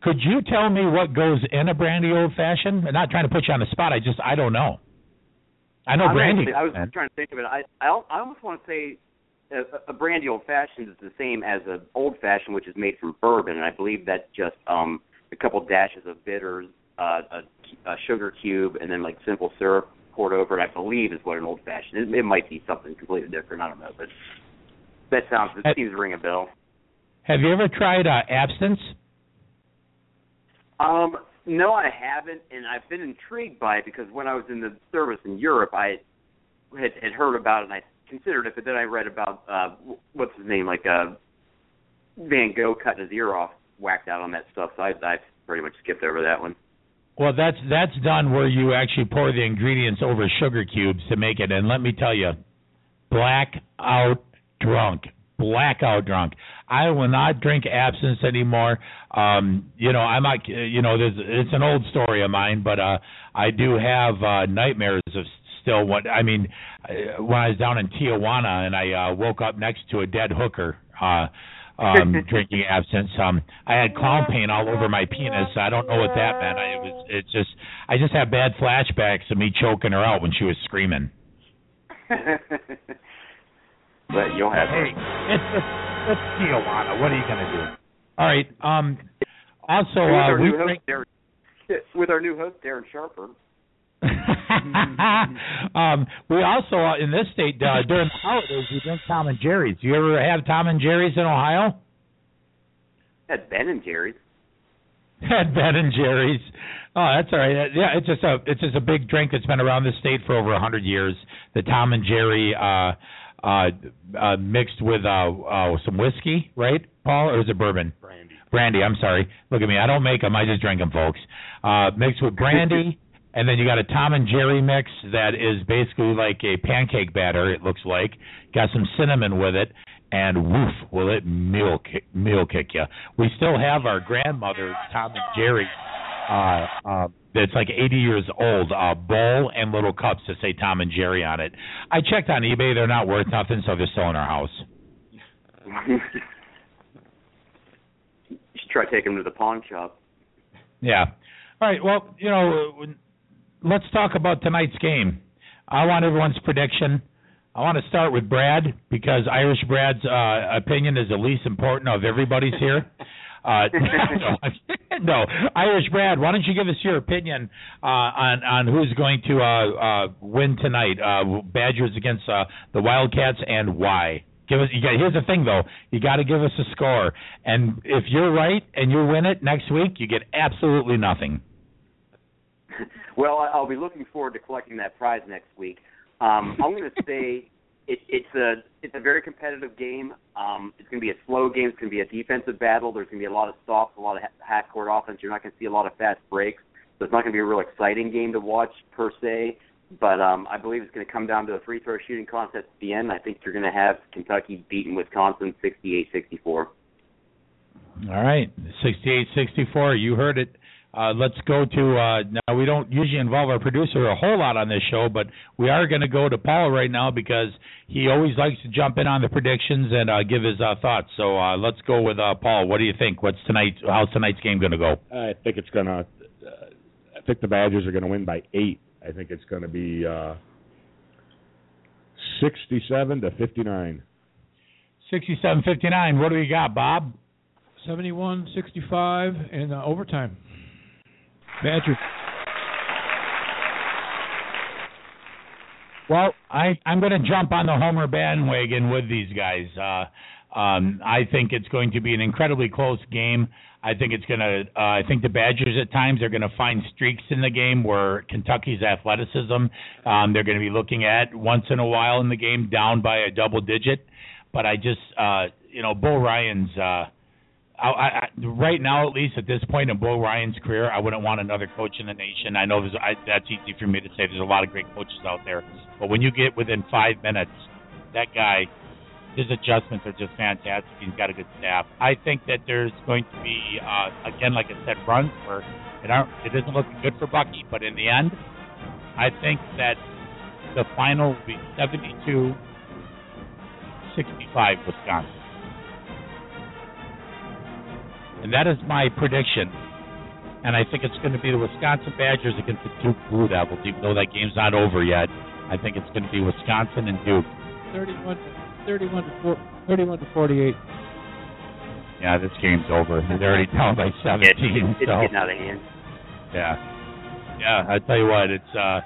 could you tell me what goes in a brandy old fashioned? I'm not trying to put you on the spot. I just I don't know. I know I'm brandy. Actually, I was man. trying to think of it. I I, I almost want to say a, a brandy old fashioned is the same as an old fashioned, which is made from bourbon, and I believe that's just um a couple dashes of bitters, uh, a, a sugar cube, and then like simple syrup poured over it. I believe is what an old fashioned. It, it might be something completely different. I don't know, but that sounds it seems to ring a bell. Have you ever tried uh, absinthe? Um, no, I haven't, and I've been intrigued by it because when I was in the service in Europe, I had had heard about it and I considered it, but then I read about uh what's his name, like uh Van Gogh cutting his ear off, whacked out on that stuff. So I I pretty much skipped over that one. Well, that's that's done where you actually pour the ingredients over sugar cubes to make it. And let me tell you, blackout drunk, blackout drunk. I will not drink absinthe anymore. Um, you know, I'm not. You know, there's it's an old story of mine, but uh, I do have uh, nightmares of still what I mean. uh, When I was down in Tijuana and I uh, woke up next to a dead hooker. Uh, um drinking absinthe um i had clown paint all over my penis. I don't know what that meant. I it was it's just i just have bad flashbacks of me choking her out when she was screaming. But you'll have hey it's it's, it's tijuana. What are you going to do? All right um also with uh our we drink host, Darren, with our new host Darren Sharper. Um, we also uh, in this state uh, during the holidays we drink Tom and Jerry's. Do you ever have Tom and Jerry's in Ohio? Had Ben and Jerry's. Had Ben and Jerry's. Oh, that's all right. Yeah, it's just a it's just a big drink that's been around the state for over a hundred years. The Tom and Jerry uh, uh, uh, mixed with uh, uh, some whiskey, right, Paul, or is it bourbon? Brandy. Brandy. I'm sorry. Look at me. I don't make them. I just drink them, folks. Uh, mixed with brandy. And then you got a Tom and Jerry mix that is basically like a pancake batter. It looks like got some cinnamon with it, and woof, will it meal kick, meal kick you? We still have our grandmother's Tom and Jerry. Uh, uh, that's like 80 years old. Uh, bowl and little cups that say Tom and Jerry on it. I checked on eBay; they're not worth nothing, so they're still in our house. you should try taking them to the pawn shop. Yeah. All right. Well, you know, let's talk about tonight's game. I want everyone's prediction. I want to start with Brad because Irish Brad's uh, opinion is the least important of everybody's here. Uh, no, no, Irish Brad, why don't you give us your opinion uh, on on who's going to uh, uh, win tonight? Uh, Badgers against uh, the Wildcats and why? Give us. You got, here's the thing, though. You got to give us a score, and if you're right and you win it next week, you get absolutely nothing. well, I'll be looking forward to collecting that prize next week. Um, I'm going to say it, it's a it's a very competitive game. Um, it's going to be a slow game. It's going to be a defensive battle. There's going to be a lot of stops, a lot of half court offense. You're not going to see a lot of fast breaks. So it's not going to be a real exciting game to watch per se. But um, I believe it's going to come down to a free throw shooting contest at the end. I think you're going to have Kentucky beating Wisconsin 68-64. All right, 68-64. You heard it. Uh, let's go to uh, now. We don't usually involve our producer a whole lot on this show, but we are going to go to Paul right now because he always likes to jump in on the predictions and uh, give his uh, thoughts. So uh, let's go with uh, Paul. What do you think? What's tonight? How's tonight's game going to go? I think it's going to. Uh, I think the Badgers are going to win by eight. I think it's going to be uh, sixty-seven to fifty-nine. 67-59. What do we got, Bob? 71-65 in uh, overtime. Badgers. Well, I I'm going to jump on the Homer bandwagon with these guys. Uh, um, I think it's going to be an incredibly close game. I think it's going to. Uh, I think the Badgers at times are going to find streaks in the game where Kentucky's athleticism. Um, they're going to be looking at once in a while in the game down by a double digit. But I just, uh, you know, Bo Ryan's. Uh, I, I, right now, at least at this point in Bo Ryan's career, I wouldn't want another coach in the nation. I know I, that's easy for me to say. There's a lot of great coaches out there, but when you get within five minutes, that guy, his adjustments are just fantastic. He's got a good staff. I think that there's going to be, uh, again, like I said, runs where it aren't, it isn't looking good for Bucky, but in the end, I think that the final will be 72 65 Wisconsin. And that is my prediction. And I think it's going to be the Wisconsin Badgers against the Duke Blue Devils, even though that game's not over yet. I think it's going to be Wisconsin and Duke. 31, 31 to 4, 31 to 48. Yeah, this game's over. They're already down by 17. It's, it's, it's so. getting out of hand. Yeah. Yeah, I tell you what, it's uh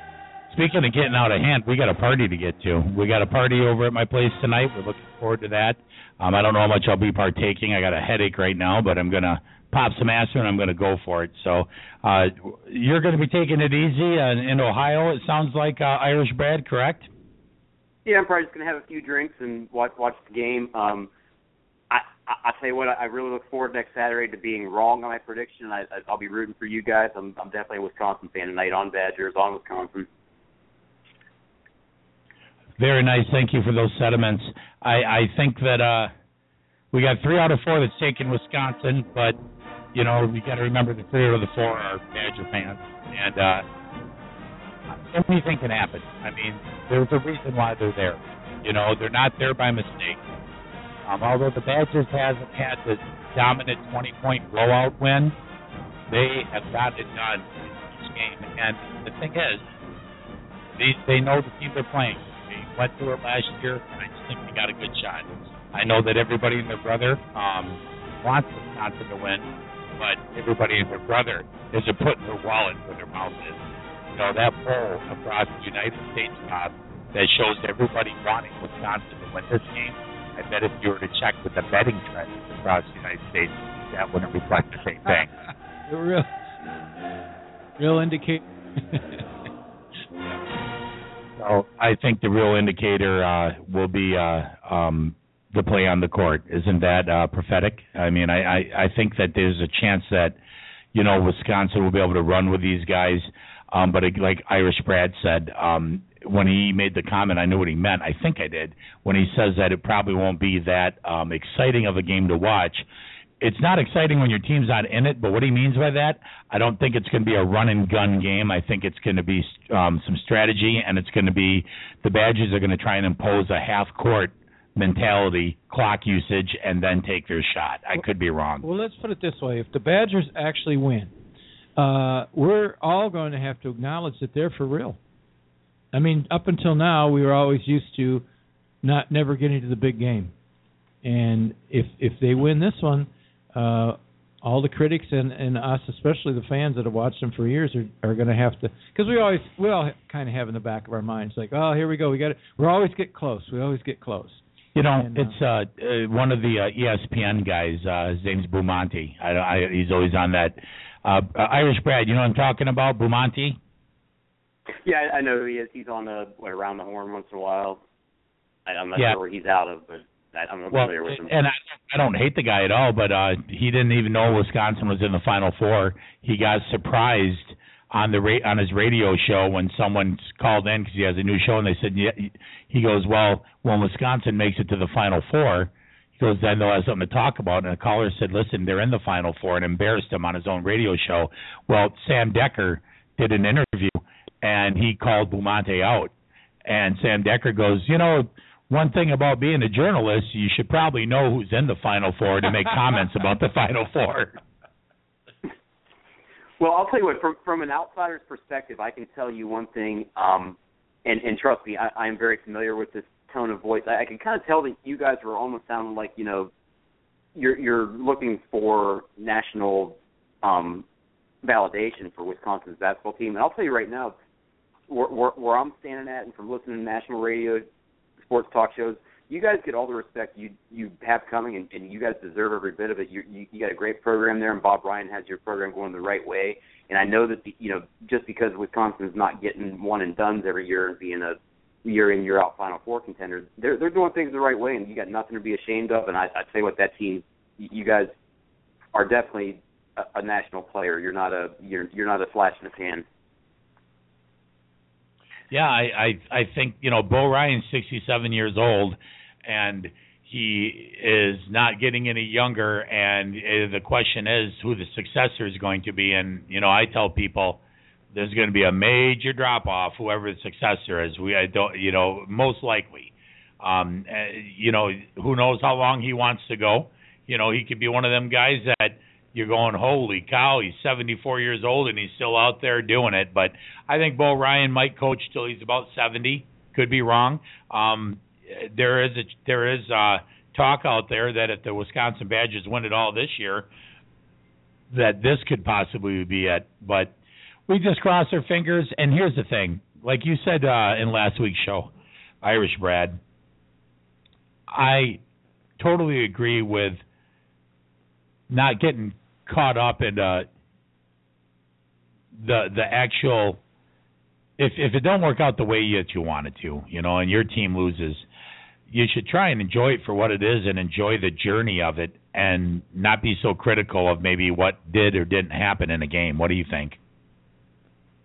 speaking of getting out of hand, we got a party to get to. We got a party over at my place tonight. We're looking forward to that. Um, I don't know how much I'll be partaking. I got a headache right now, but I'm gonna pop some aspirin. I'm gonna go for it. So uh, you're gonna be taking it easy uh, in Ohio. It sounds like uh, Irish Brad, correct? Yeah, I'm probably just gonna have a few drinks and watch watch the game. Um, I, I I tell you what, I really look forward next Saturday to being wrong on my prediction. I, I'll be rooting for you guys. I'm I'm definitely a Wisconsin fan tonight on Badgers on Wisconsin. Very nice. Thank you for those sentiments. I, I think that uh, we got three out of four that's taken Wisconsin, but you know we got to remember the three out of the four are Badger fans, and uh, anything can happen. I mean, there's a reason why they're there. You know, they're not there by mistake. Um, although the Badgers hasn't had the dominant 20-point blowout win, they have got it done in each game. And the thing is, they they know the team they're playing went through it last year, and I just think they got a good shot. I know that everybody and their brother um, wants Wisconsin to win, but everybody and their brother isn't putting their wallet where their mouth is. You know, that poll across the United States, Bob, that shows everybody wanting Wisconsin to win this game, I bet if you were to check with the betting trends across the United States, that wouldn't reflect the same thing. real, real indicate. So I think the real indicator uh, will be uh, um, the play on the court. Isn't that uh, prophetic? I mean, I, I, I think that there's a chance that you know Wisconsin will be able to run with these guys. Um, but it, like Irish Brad said, um, when he made the comment, I knew what he meant. I think I did when he says that it probably won't be that um, exciting of a game to watch it's not exciting when your team's not in it, but what he means by that, I don't think it's going to be a run and gun game. I think it's going to be um, some strategy, and it's going to be the Badgers are going to try and impose a half court mentality, clock usage, and then take their shot. I could be wrong. Well, let's put it this way: if the Badgers actually win, uh, we're all going to have to acknowledge that they're for real. I mean, up until now, we were always used to not never getting to the big game, and if if they win this one uh, all the critics and, and us, especially the fans that have watched them for years, are, are going to have to because we always we all kind of have in the back of our minds like, oh, here we go, we got it. We always get close. We always get close. You know, And, uh, it's uh, uh one of the uh, ESPN guys. Uh, his name's Bumonti. I, I, he's always on that Uh, uh, Irish Brad, you know what I'm talking about? Bumonte. Yeah, I I know who he is. He's on the what, around the horn once in a while. I, I'm not Yeah. sure where he's out of, but I, I'm Well, familiar with him. and I, I don't hate the guy at all, but uh he didn't even know Wisconsin was in the Final Four. He got surprised on the ra- on his radio show when someone called in because he has a new show, and they said, yeah. He goes, well, when Wisconsin makes it to the Final Four, he goes, then they'll have something to talk about. And a caller said, listen, they're in the Final Four, and embarrassed him on his own radio show. Well, Sam Dekker did an interview, and he called Bumonte out. And Sam Dekker goes, you know, one thing about being a journalist, you should probably know who's in the Final Four to make comments about the Final Four. Well, I'll tell you what. From from an outsider's perspective, I can tell you one thing. Um, and and trust me, I, am very familiar with this tone of voice. I, I can kind of tell that you guys were almost sounding like you know, you're you're looking for national um, validation for Wisconsin's basketball team. And I'll tell you right now, where, where, where I'm standing at, and from listening to national radio, sports talk shows, you guys get all the respect you you have coming, and, and you guys deserve every bit of it. You, you you got a great program there, and Bo Ryan has your program going the right way. And I know that the, you know just because Wisconsin's not getting one and dones every year and being a year in year out Final Four contender, they're they're doing things the right way, and you got nothing to be ashamed of. And I I you what, that team, you, you guys are definitely a, a national player. You're not a you're you're not a flash in the pan. Yeah, I, I I think you know Bo Ryan's 67 years old, and he is not getting any younger. And uh, the question is who the successor is going to be. And you know, I tell people there's going to be a major drop off whoever the successor is. We I don't you know most likely. Um, uh, you know, who knows how long he wants to go. You know, he could be one of them guys that you're going, holy cow, he's 74 years old and he's still out there doing it. But I think Bo Ryan might coach till he's about 70. Could be wrong. Um, there is a, there is uh, talk out there that if the Wisconsin Badgers win it all this year, that this could possibly be it. But we just cross our fingers. And here's the thing, like you said uh, in last week's show, Irish Brad. I totally agree with not getting caught up in uh, the the actual if if it don't work out the way that you want it to, you know, and your team loses, you should try and enjoy it for what it is and enjoy the journey of it and not be so critical of maybe what did or didn't happen in a game. What do you think?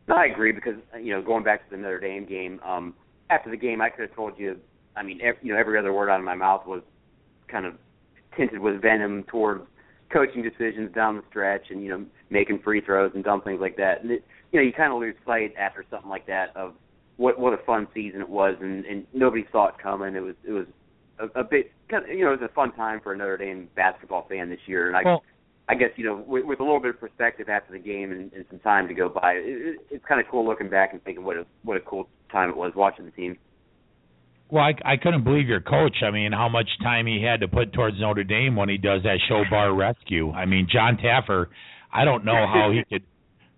No, I agree because you know going back to the Notre Dame game, um, after the game I could have told you. I mean, every, you know, every other word out of my mouth was kind of tinted with venom towards coaching decisions down the stretch, and you know, making free throws and dumb things like that. And it, you know, you kind of lose sight after something like that of what what a fun season it was, and, and nobody saw it coming. It was it was a, a bit kind of you know it was a fun time for a Notre Dame basketball fan this year, and I. Well, I guess you know, with, with a little bit of perspective after the game and, and some time to go by, it, it, it's kind of cool looking back and thinking what a what a cool time it was watching the team. Well, I, I couldn't believe your coach. I mean, how much time he had to put towards Notre Dame when he does that show bar rescue. I mean, Jon Taffer. I don't know how he could,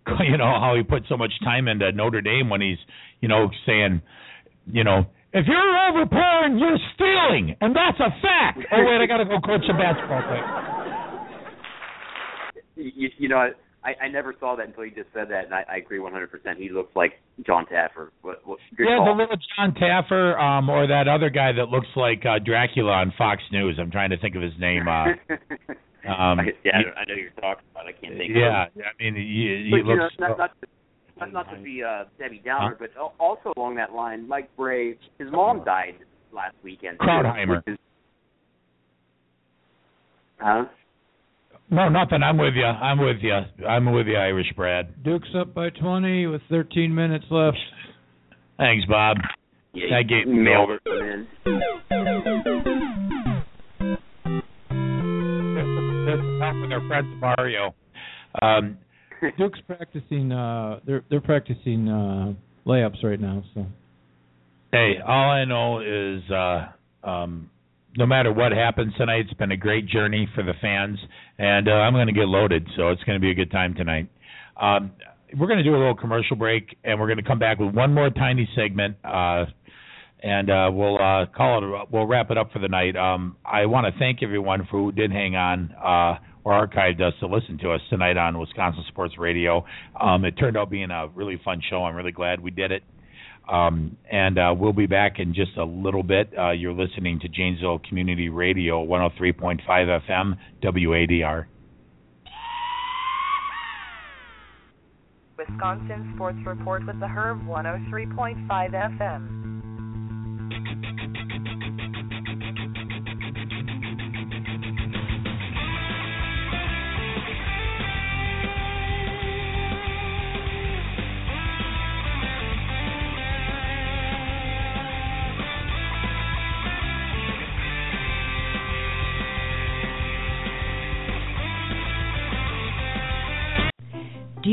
you know, how he put so much time into Notre Dame when he's, you know, saying, you know, if you're overpowering, you're stealing, and that's a fact. Oh wait, I got to go coach some basketball quick. You, you know, I, I never saw that until you just said that, and I, I agree 100%. He looks like Jon Taffer. What, what, yeah, call. the little Jon Taffer, um, or that other guy that looks like uh, Dracula on Fox News. I'm trying to think of his name. Uh, um, yeah, I, know- I know you're talking about. I can't think. yeah, of it. I mean, he, he but you looks. know, not, not, to, not, not to be uh, Debbie Downer, but al- also along that line, Mike Brey, his mom died last weekend. Krauthammer. Huh? No, nothing. I'm with you. I'm with you. I'm with you, Irish Brad. Duke's up by 20 with 13 minutes left. Thanks, Bob. Yeah, that gave me mailed over. it in. This is helping their friend Mario. Um, Duke's practicing. Uh, they're they're practicing uh, layups right now. So Hey, all I know is uh um no matter what happens tonight, it's been a great journey for the fans and uh, I'm going to get loaded, so it's going to be a good time tonight. Um we're going to do a little commercial break and we're going to come back with one more tiny segment uh and uh we'll uh call it we'll wrap it up for the night. Um I want to thank everyone for who did hang on uh or archived us to listen to us tonight on Wisconsin Sports Radio. Um, it turned out being a really fun show. I'm really glad we did it. Um, and uh, we'll be back in just a little bit. Uh, you're listening to Janesville Community Radio, 103.5 FM, WADR. Wisconsin Sports Report with the Herb 103.5 FM.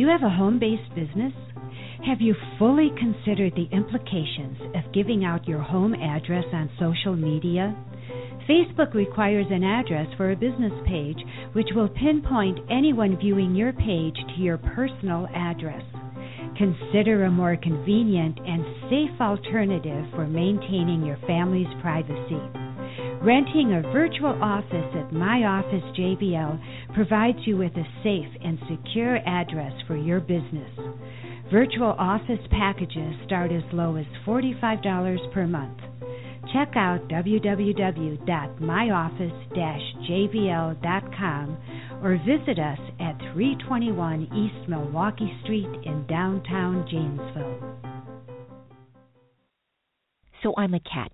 You have a home based business? Have you fully considered the implications of giving out your home address on social media? Facebook requires an address for a business page, which will pinpoint anyone viewing your page to your personal address. Consider a more convenient and safe alternative for maintaining your family's privacy. Renting a virtual office at My Office JVL provides you with a safe and secure address for your business. Virtual office packages start as low as $45 per month. Check out www.myoffice-jvl.com or visit us at 321 East Milwaukee Street in downtown Janesville. So I'm a cat,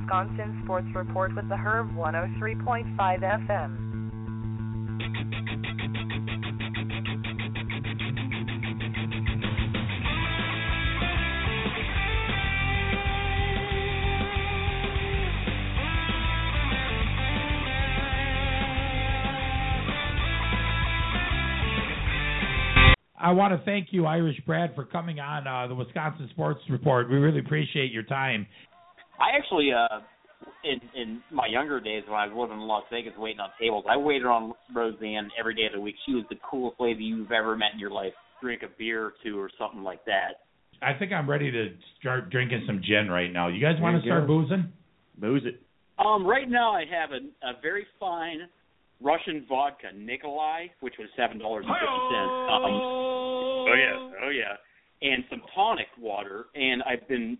Wisconsin Sports Report with the Herb 103.5 FM. I want to thank you, Irish Brad, for coming on uh, the Wisconsin Sports Report. We really appreciate your time. I actually, uh, in in my younger days when I was living in Las Vegas, waiting on tables, I waited on Roseanne every day of the week. She was the coolest lady you've ever met in your life. Drink a beer or two or something like that. I think I'm ready to start drinking some gin right now. You guys want to start go. boozing? Booze it. Um, right now I have a, a very fine Russian vodka, Nikolai, which was seven dollars and fifty cents. Um, oh yeah, oh yeah, and some tonic water. And I've been,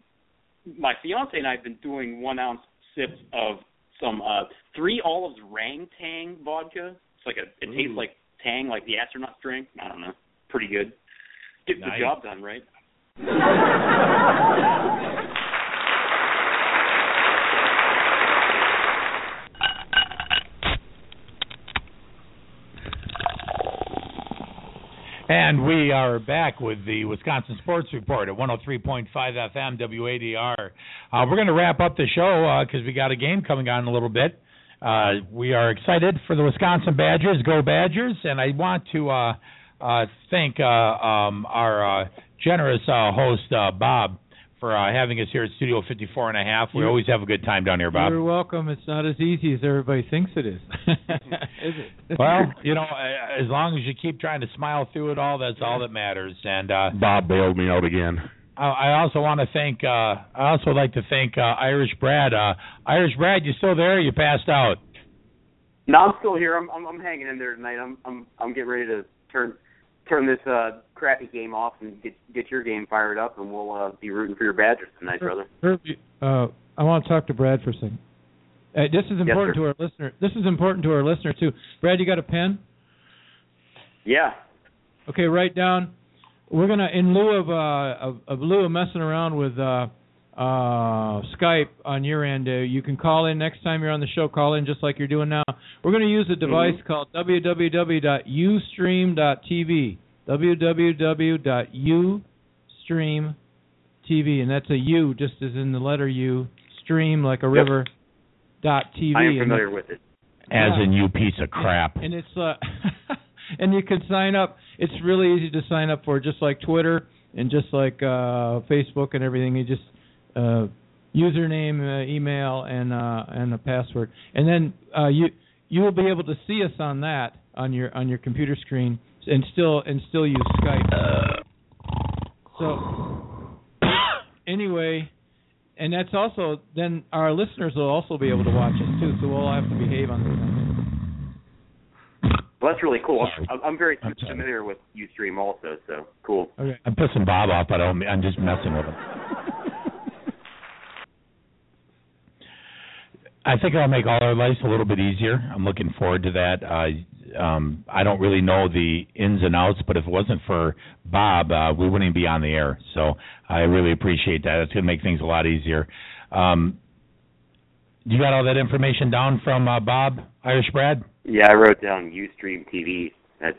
my fiance and I've been doing one ounce sips of some uh three olives Rang Tang vodka. It's like a, it tastes like Tang, like the astronauts drink. I don't know, pretty good. Gets Nice. the job done, right? And we are back with the Wisconsin Sports Report at 103.5 FM WADR. Uh, we're going to wrap up the show because we got a game coming on in a little bit. Uh, we are excited for the Wisconsin Badgers. Go Badgers! And I want to uh, uh, thank uh, um, our uh, generous uh, host, uh, Bob, for uh, having us here at Studio 54 and a half. We You- always have a good time down here, Bob. You're welcome. It's not as easy as everybody thinks it is. is it? Well, you know, uh, as long as you keep trying to smile through it all, that's all that matters. And uh, Bob bailed me out again. I I also want to thank. Uh, I also like to thank uh, Irish Brad. Uh, Irish Brad, you still there? Or you passed out? No, I'm still here. I'm, I'm I'm hanging in there tonight. I'm I'm I'm getting ready to turn turn this uh crappy game off and get get your game fired up, and we'll uh, be rooting for your Badgers tonight, brother. Uh, I want to talk to Brad for a second. Uh, this is important sir. to our listener. This is important to our listener too. Brad, you got a pen? Yeah. Okay, write down. We're gonna, in lieu of uh, of, of lieu of messing around with uh, uh, Skype on your end, uh, you can call in next time you're on the show. Call in just like you're doing now. We're gonna use a device Mhm. called www.ustream.tv. www.ustream.tv, and that's a U, just as in the letter U. Stream like a Yep. river. Dot TV. I am familiar with it. As Yeah. in you piece of crap. And it's uh, and you can sign up. It's really easy to sign up for, just like Twitter and just like uh, Facebook and everything. You just uh, username, uh, email, and uh, and a password, and then uh, you you will be able to see us on that on your on your computer screen, and still and still use Skype. So anyway, and that's also then our listeners will also be able to watch us too. So we'll all have to behave on this one. Well, that's really cool. I'm, I'm very familiar with UStream also, so cool. Okay. I'm pissing Bob off, but I don't, I'm just messing with him. I think it'll make all our lives a little bit easier. I'm looking forward to that. Uh, um, I don't really know the ins and outs, but if it wasn't for Bob, uh, we wouldn't even be on the air. So I really appreciate that. It's going to make things a lot easier. Um, you got all that information down from uh, Bob, Irish Brad? Yeah, I wrote down UStream TV. That,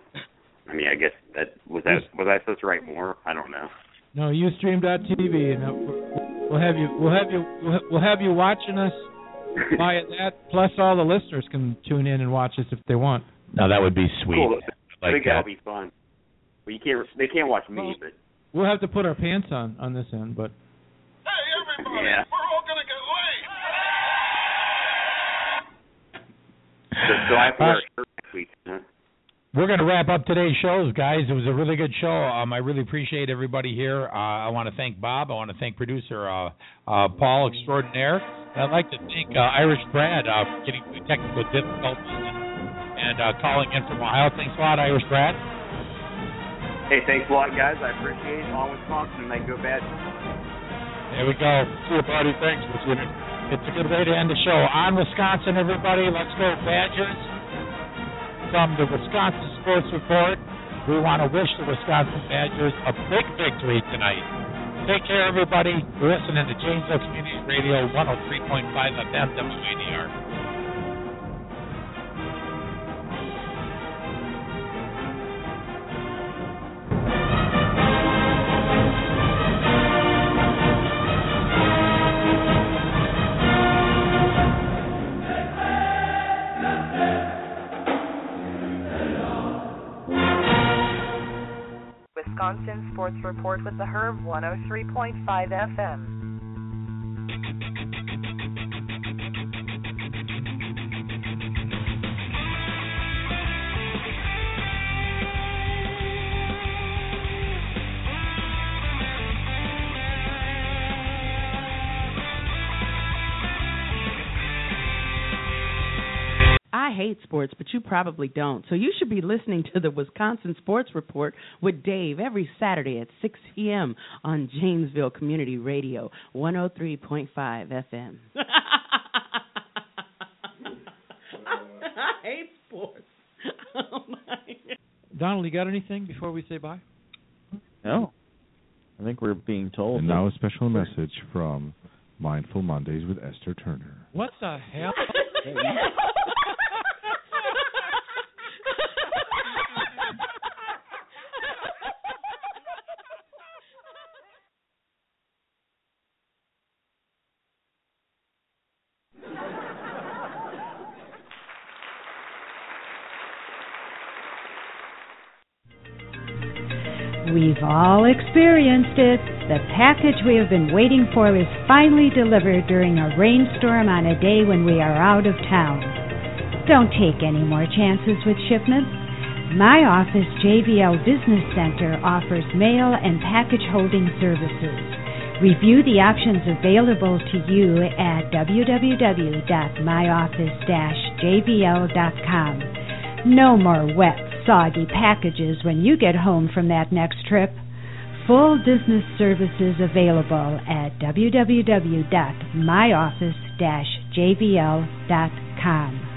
I mean, I guess that was that was I supposed to write more? I don't know. No, UStream.tv, and we'll have you we'll have you we'll we'll have you watching us via that. Plus, all the listeners can tune in and watch us if they want. No, that would be sweet. Cool. I Like think that. that'll be fun. Well, you can't. They can't watch me, but We'll have to put our pants on on this end, but hey, everybody, yeah. So, so I have to wear a shirt next week. Huh? We're going to wrap up today's shows, guys. It was a really good show. Um, I really appreciate everybody here. Uh, I want to thank Bob. I want to thank producer uh, uh, Paul Extraordinaire. And I'd like to thank uh, Irish Brad uh, for getting through technical difficulties and, uh, calling in from Ohio. Thanks a lot, Irish Brad. Hey, thanks a lot, guys. I appreciate it. On Wisconsin, and they go bad. There we go. See you, buddy. Thanks in. It's a good way to end the show. On Wisconsin, everybody. Let's go, Badgers. From the Wisconsin Sports Report, we want to wish the Wisconsin Badgers a big victory tonight. Take care, everybody. You're listening to Janesville Community Radio 103.5 FM WADR. Wisconsin Sports Report with the Herb 103.5 FM. I hate sports, but you probably don't. So you should be listening to the Wisconsin Sports Report with Dave every Saturday at 6 p.m. on Janesville Community Radio, 103.5 FM. I hate sports. Oh my Donald, you got anything before we say bye? No. I think we're being told. And now a special message from Mindful Mondays with Esther Turner. What the hell? all experienced it. The package we have been waiting for is finally delivered during a rainstorm on a day when we are out of town. Don't take any more chances with shipments. My office, JVL Business Center, offers mail and package holding services. Review the options available to you at www.myoffice-jvl.com. No more wet, soggy packages when you get home from that next trip. Full business services available at www.myoffice-jvl.com.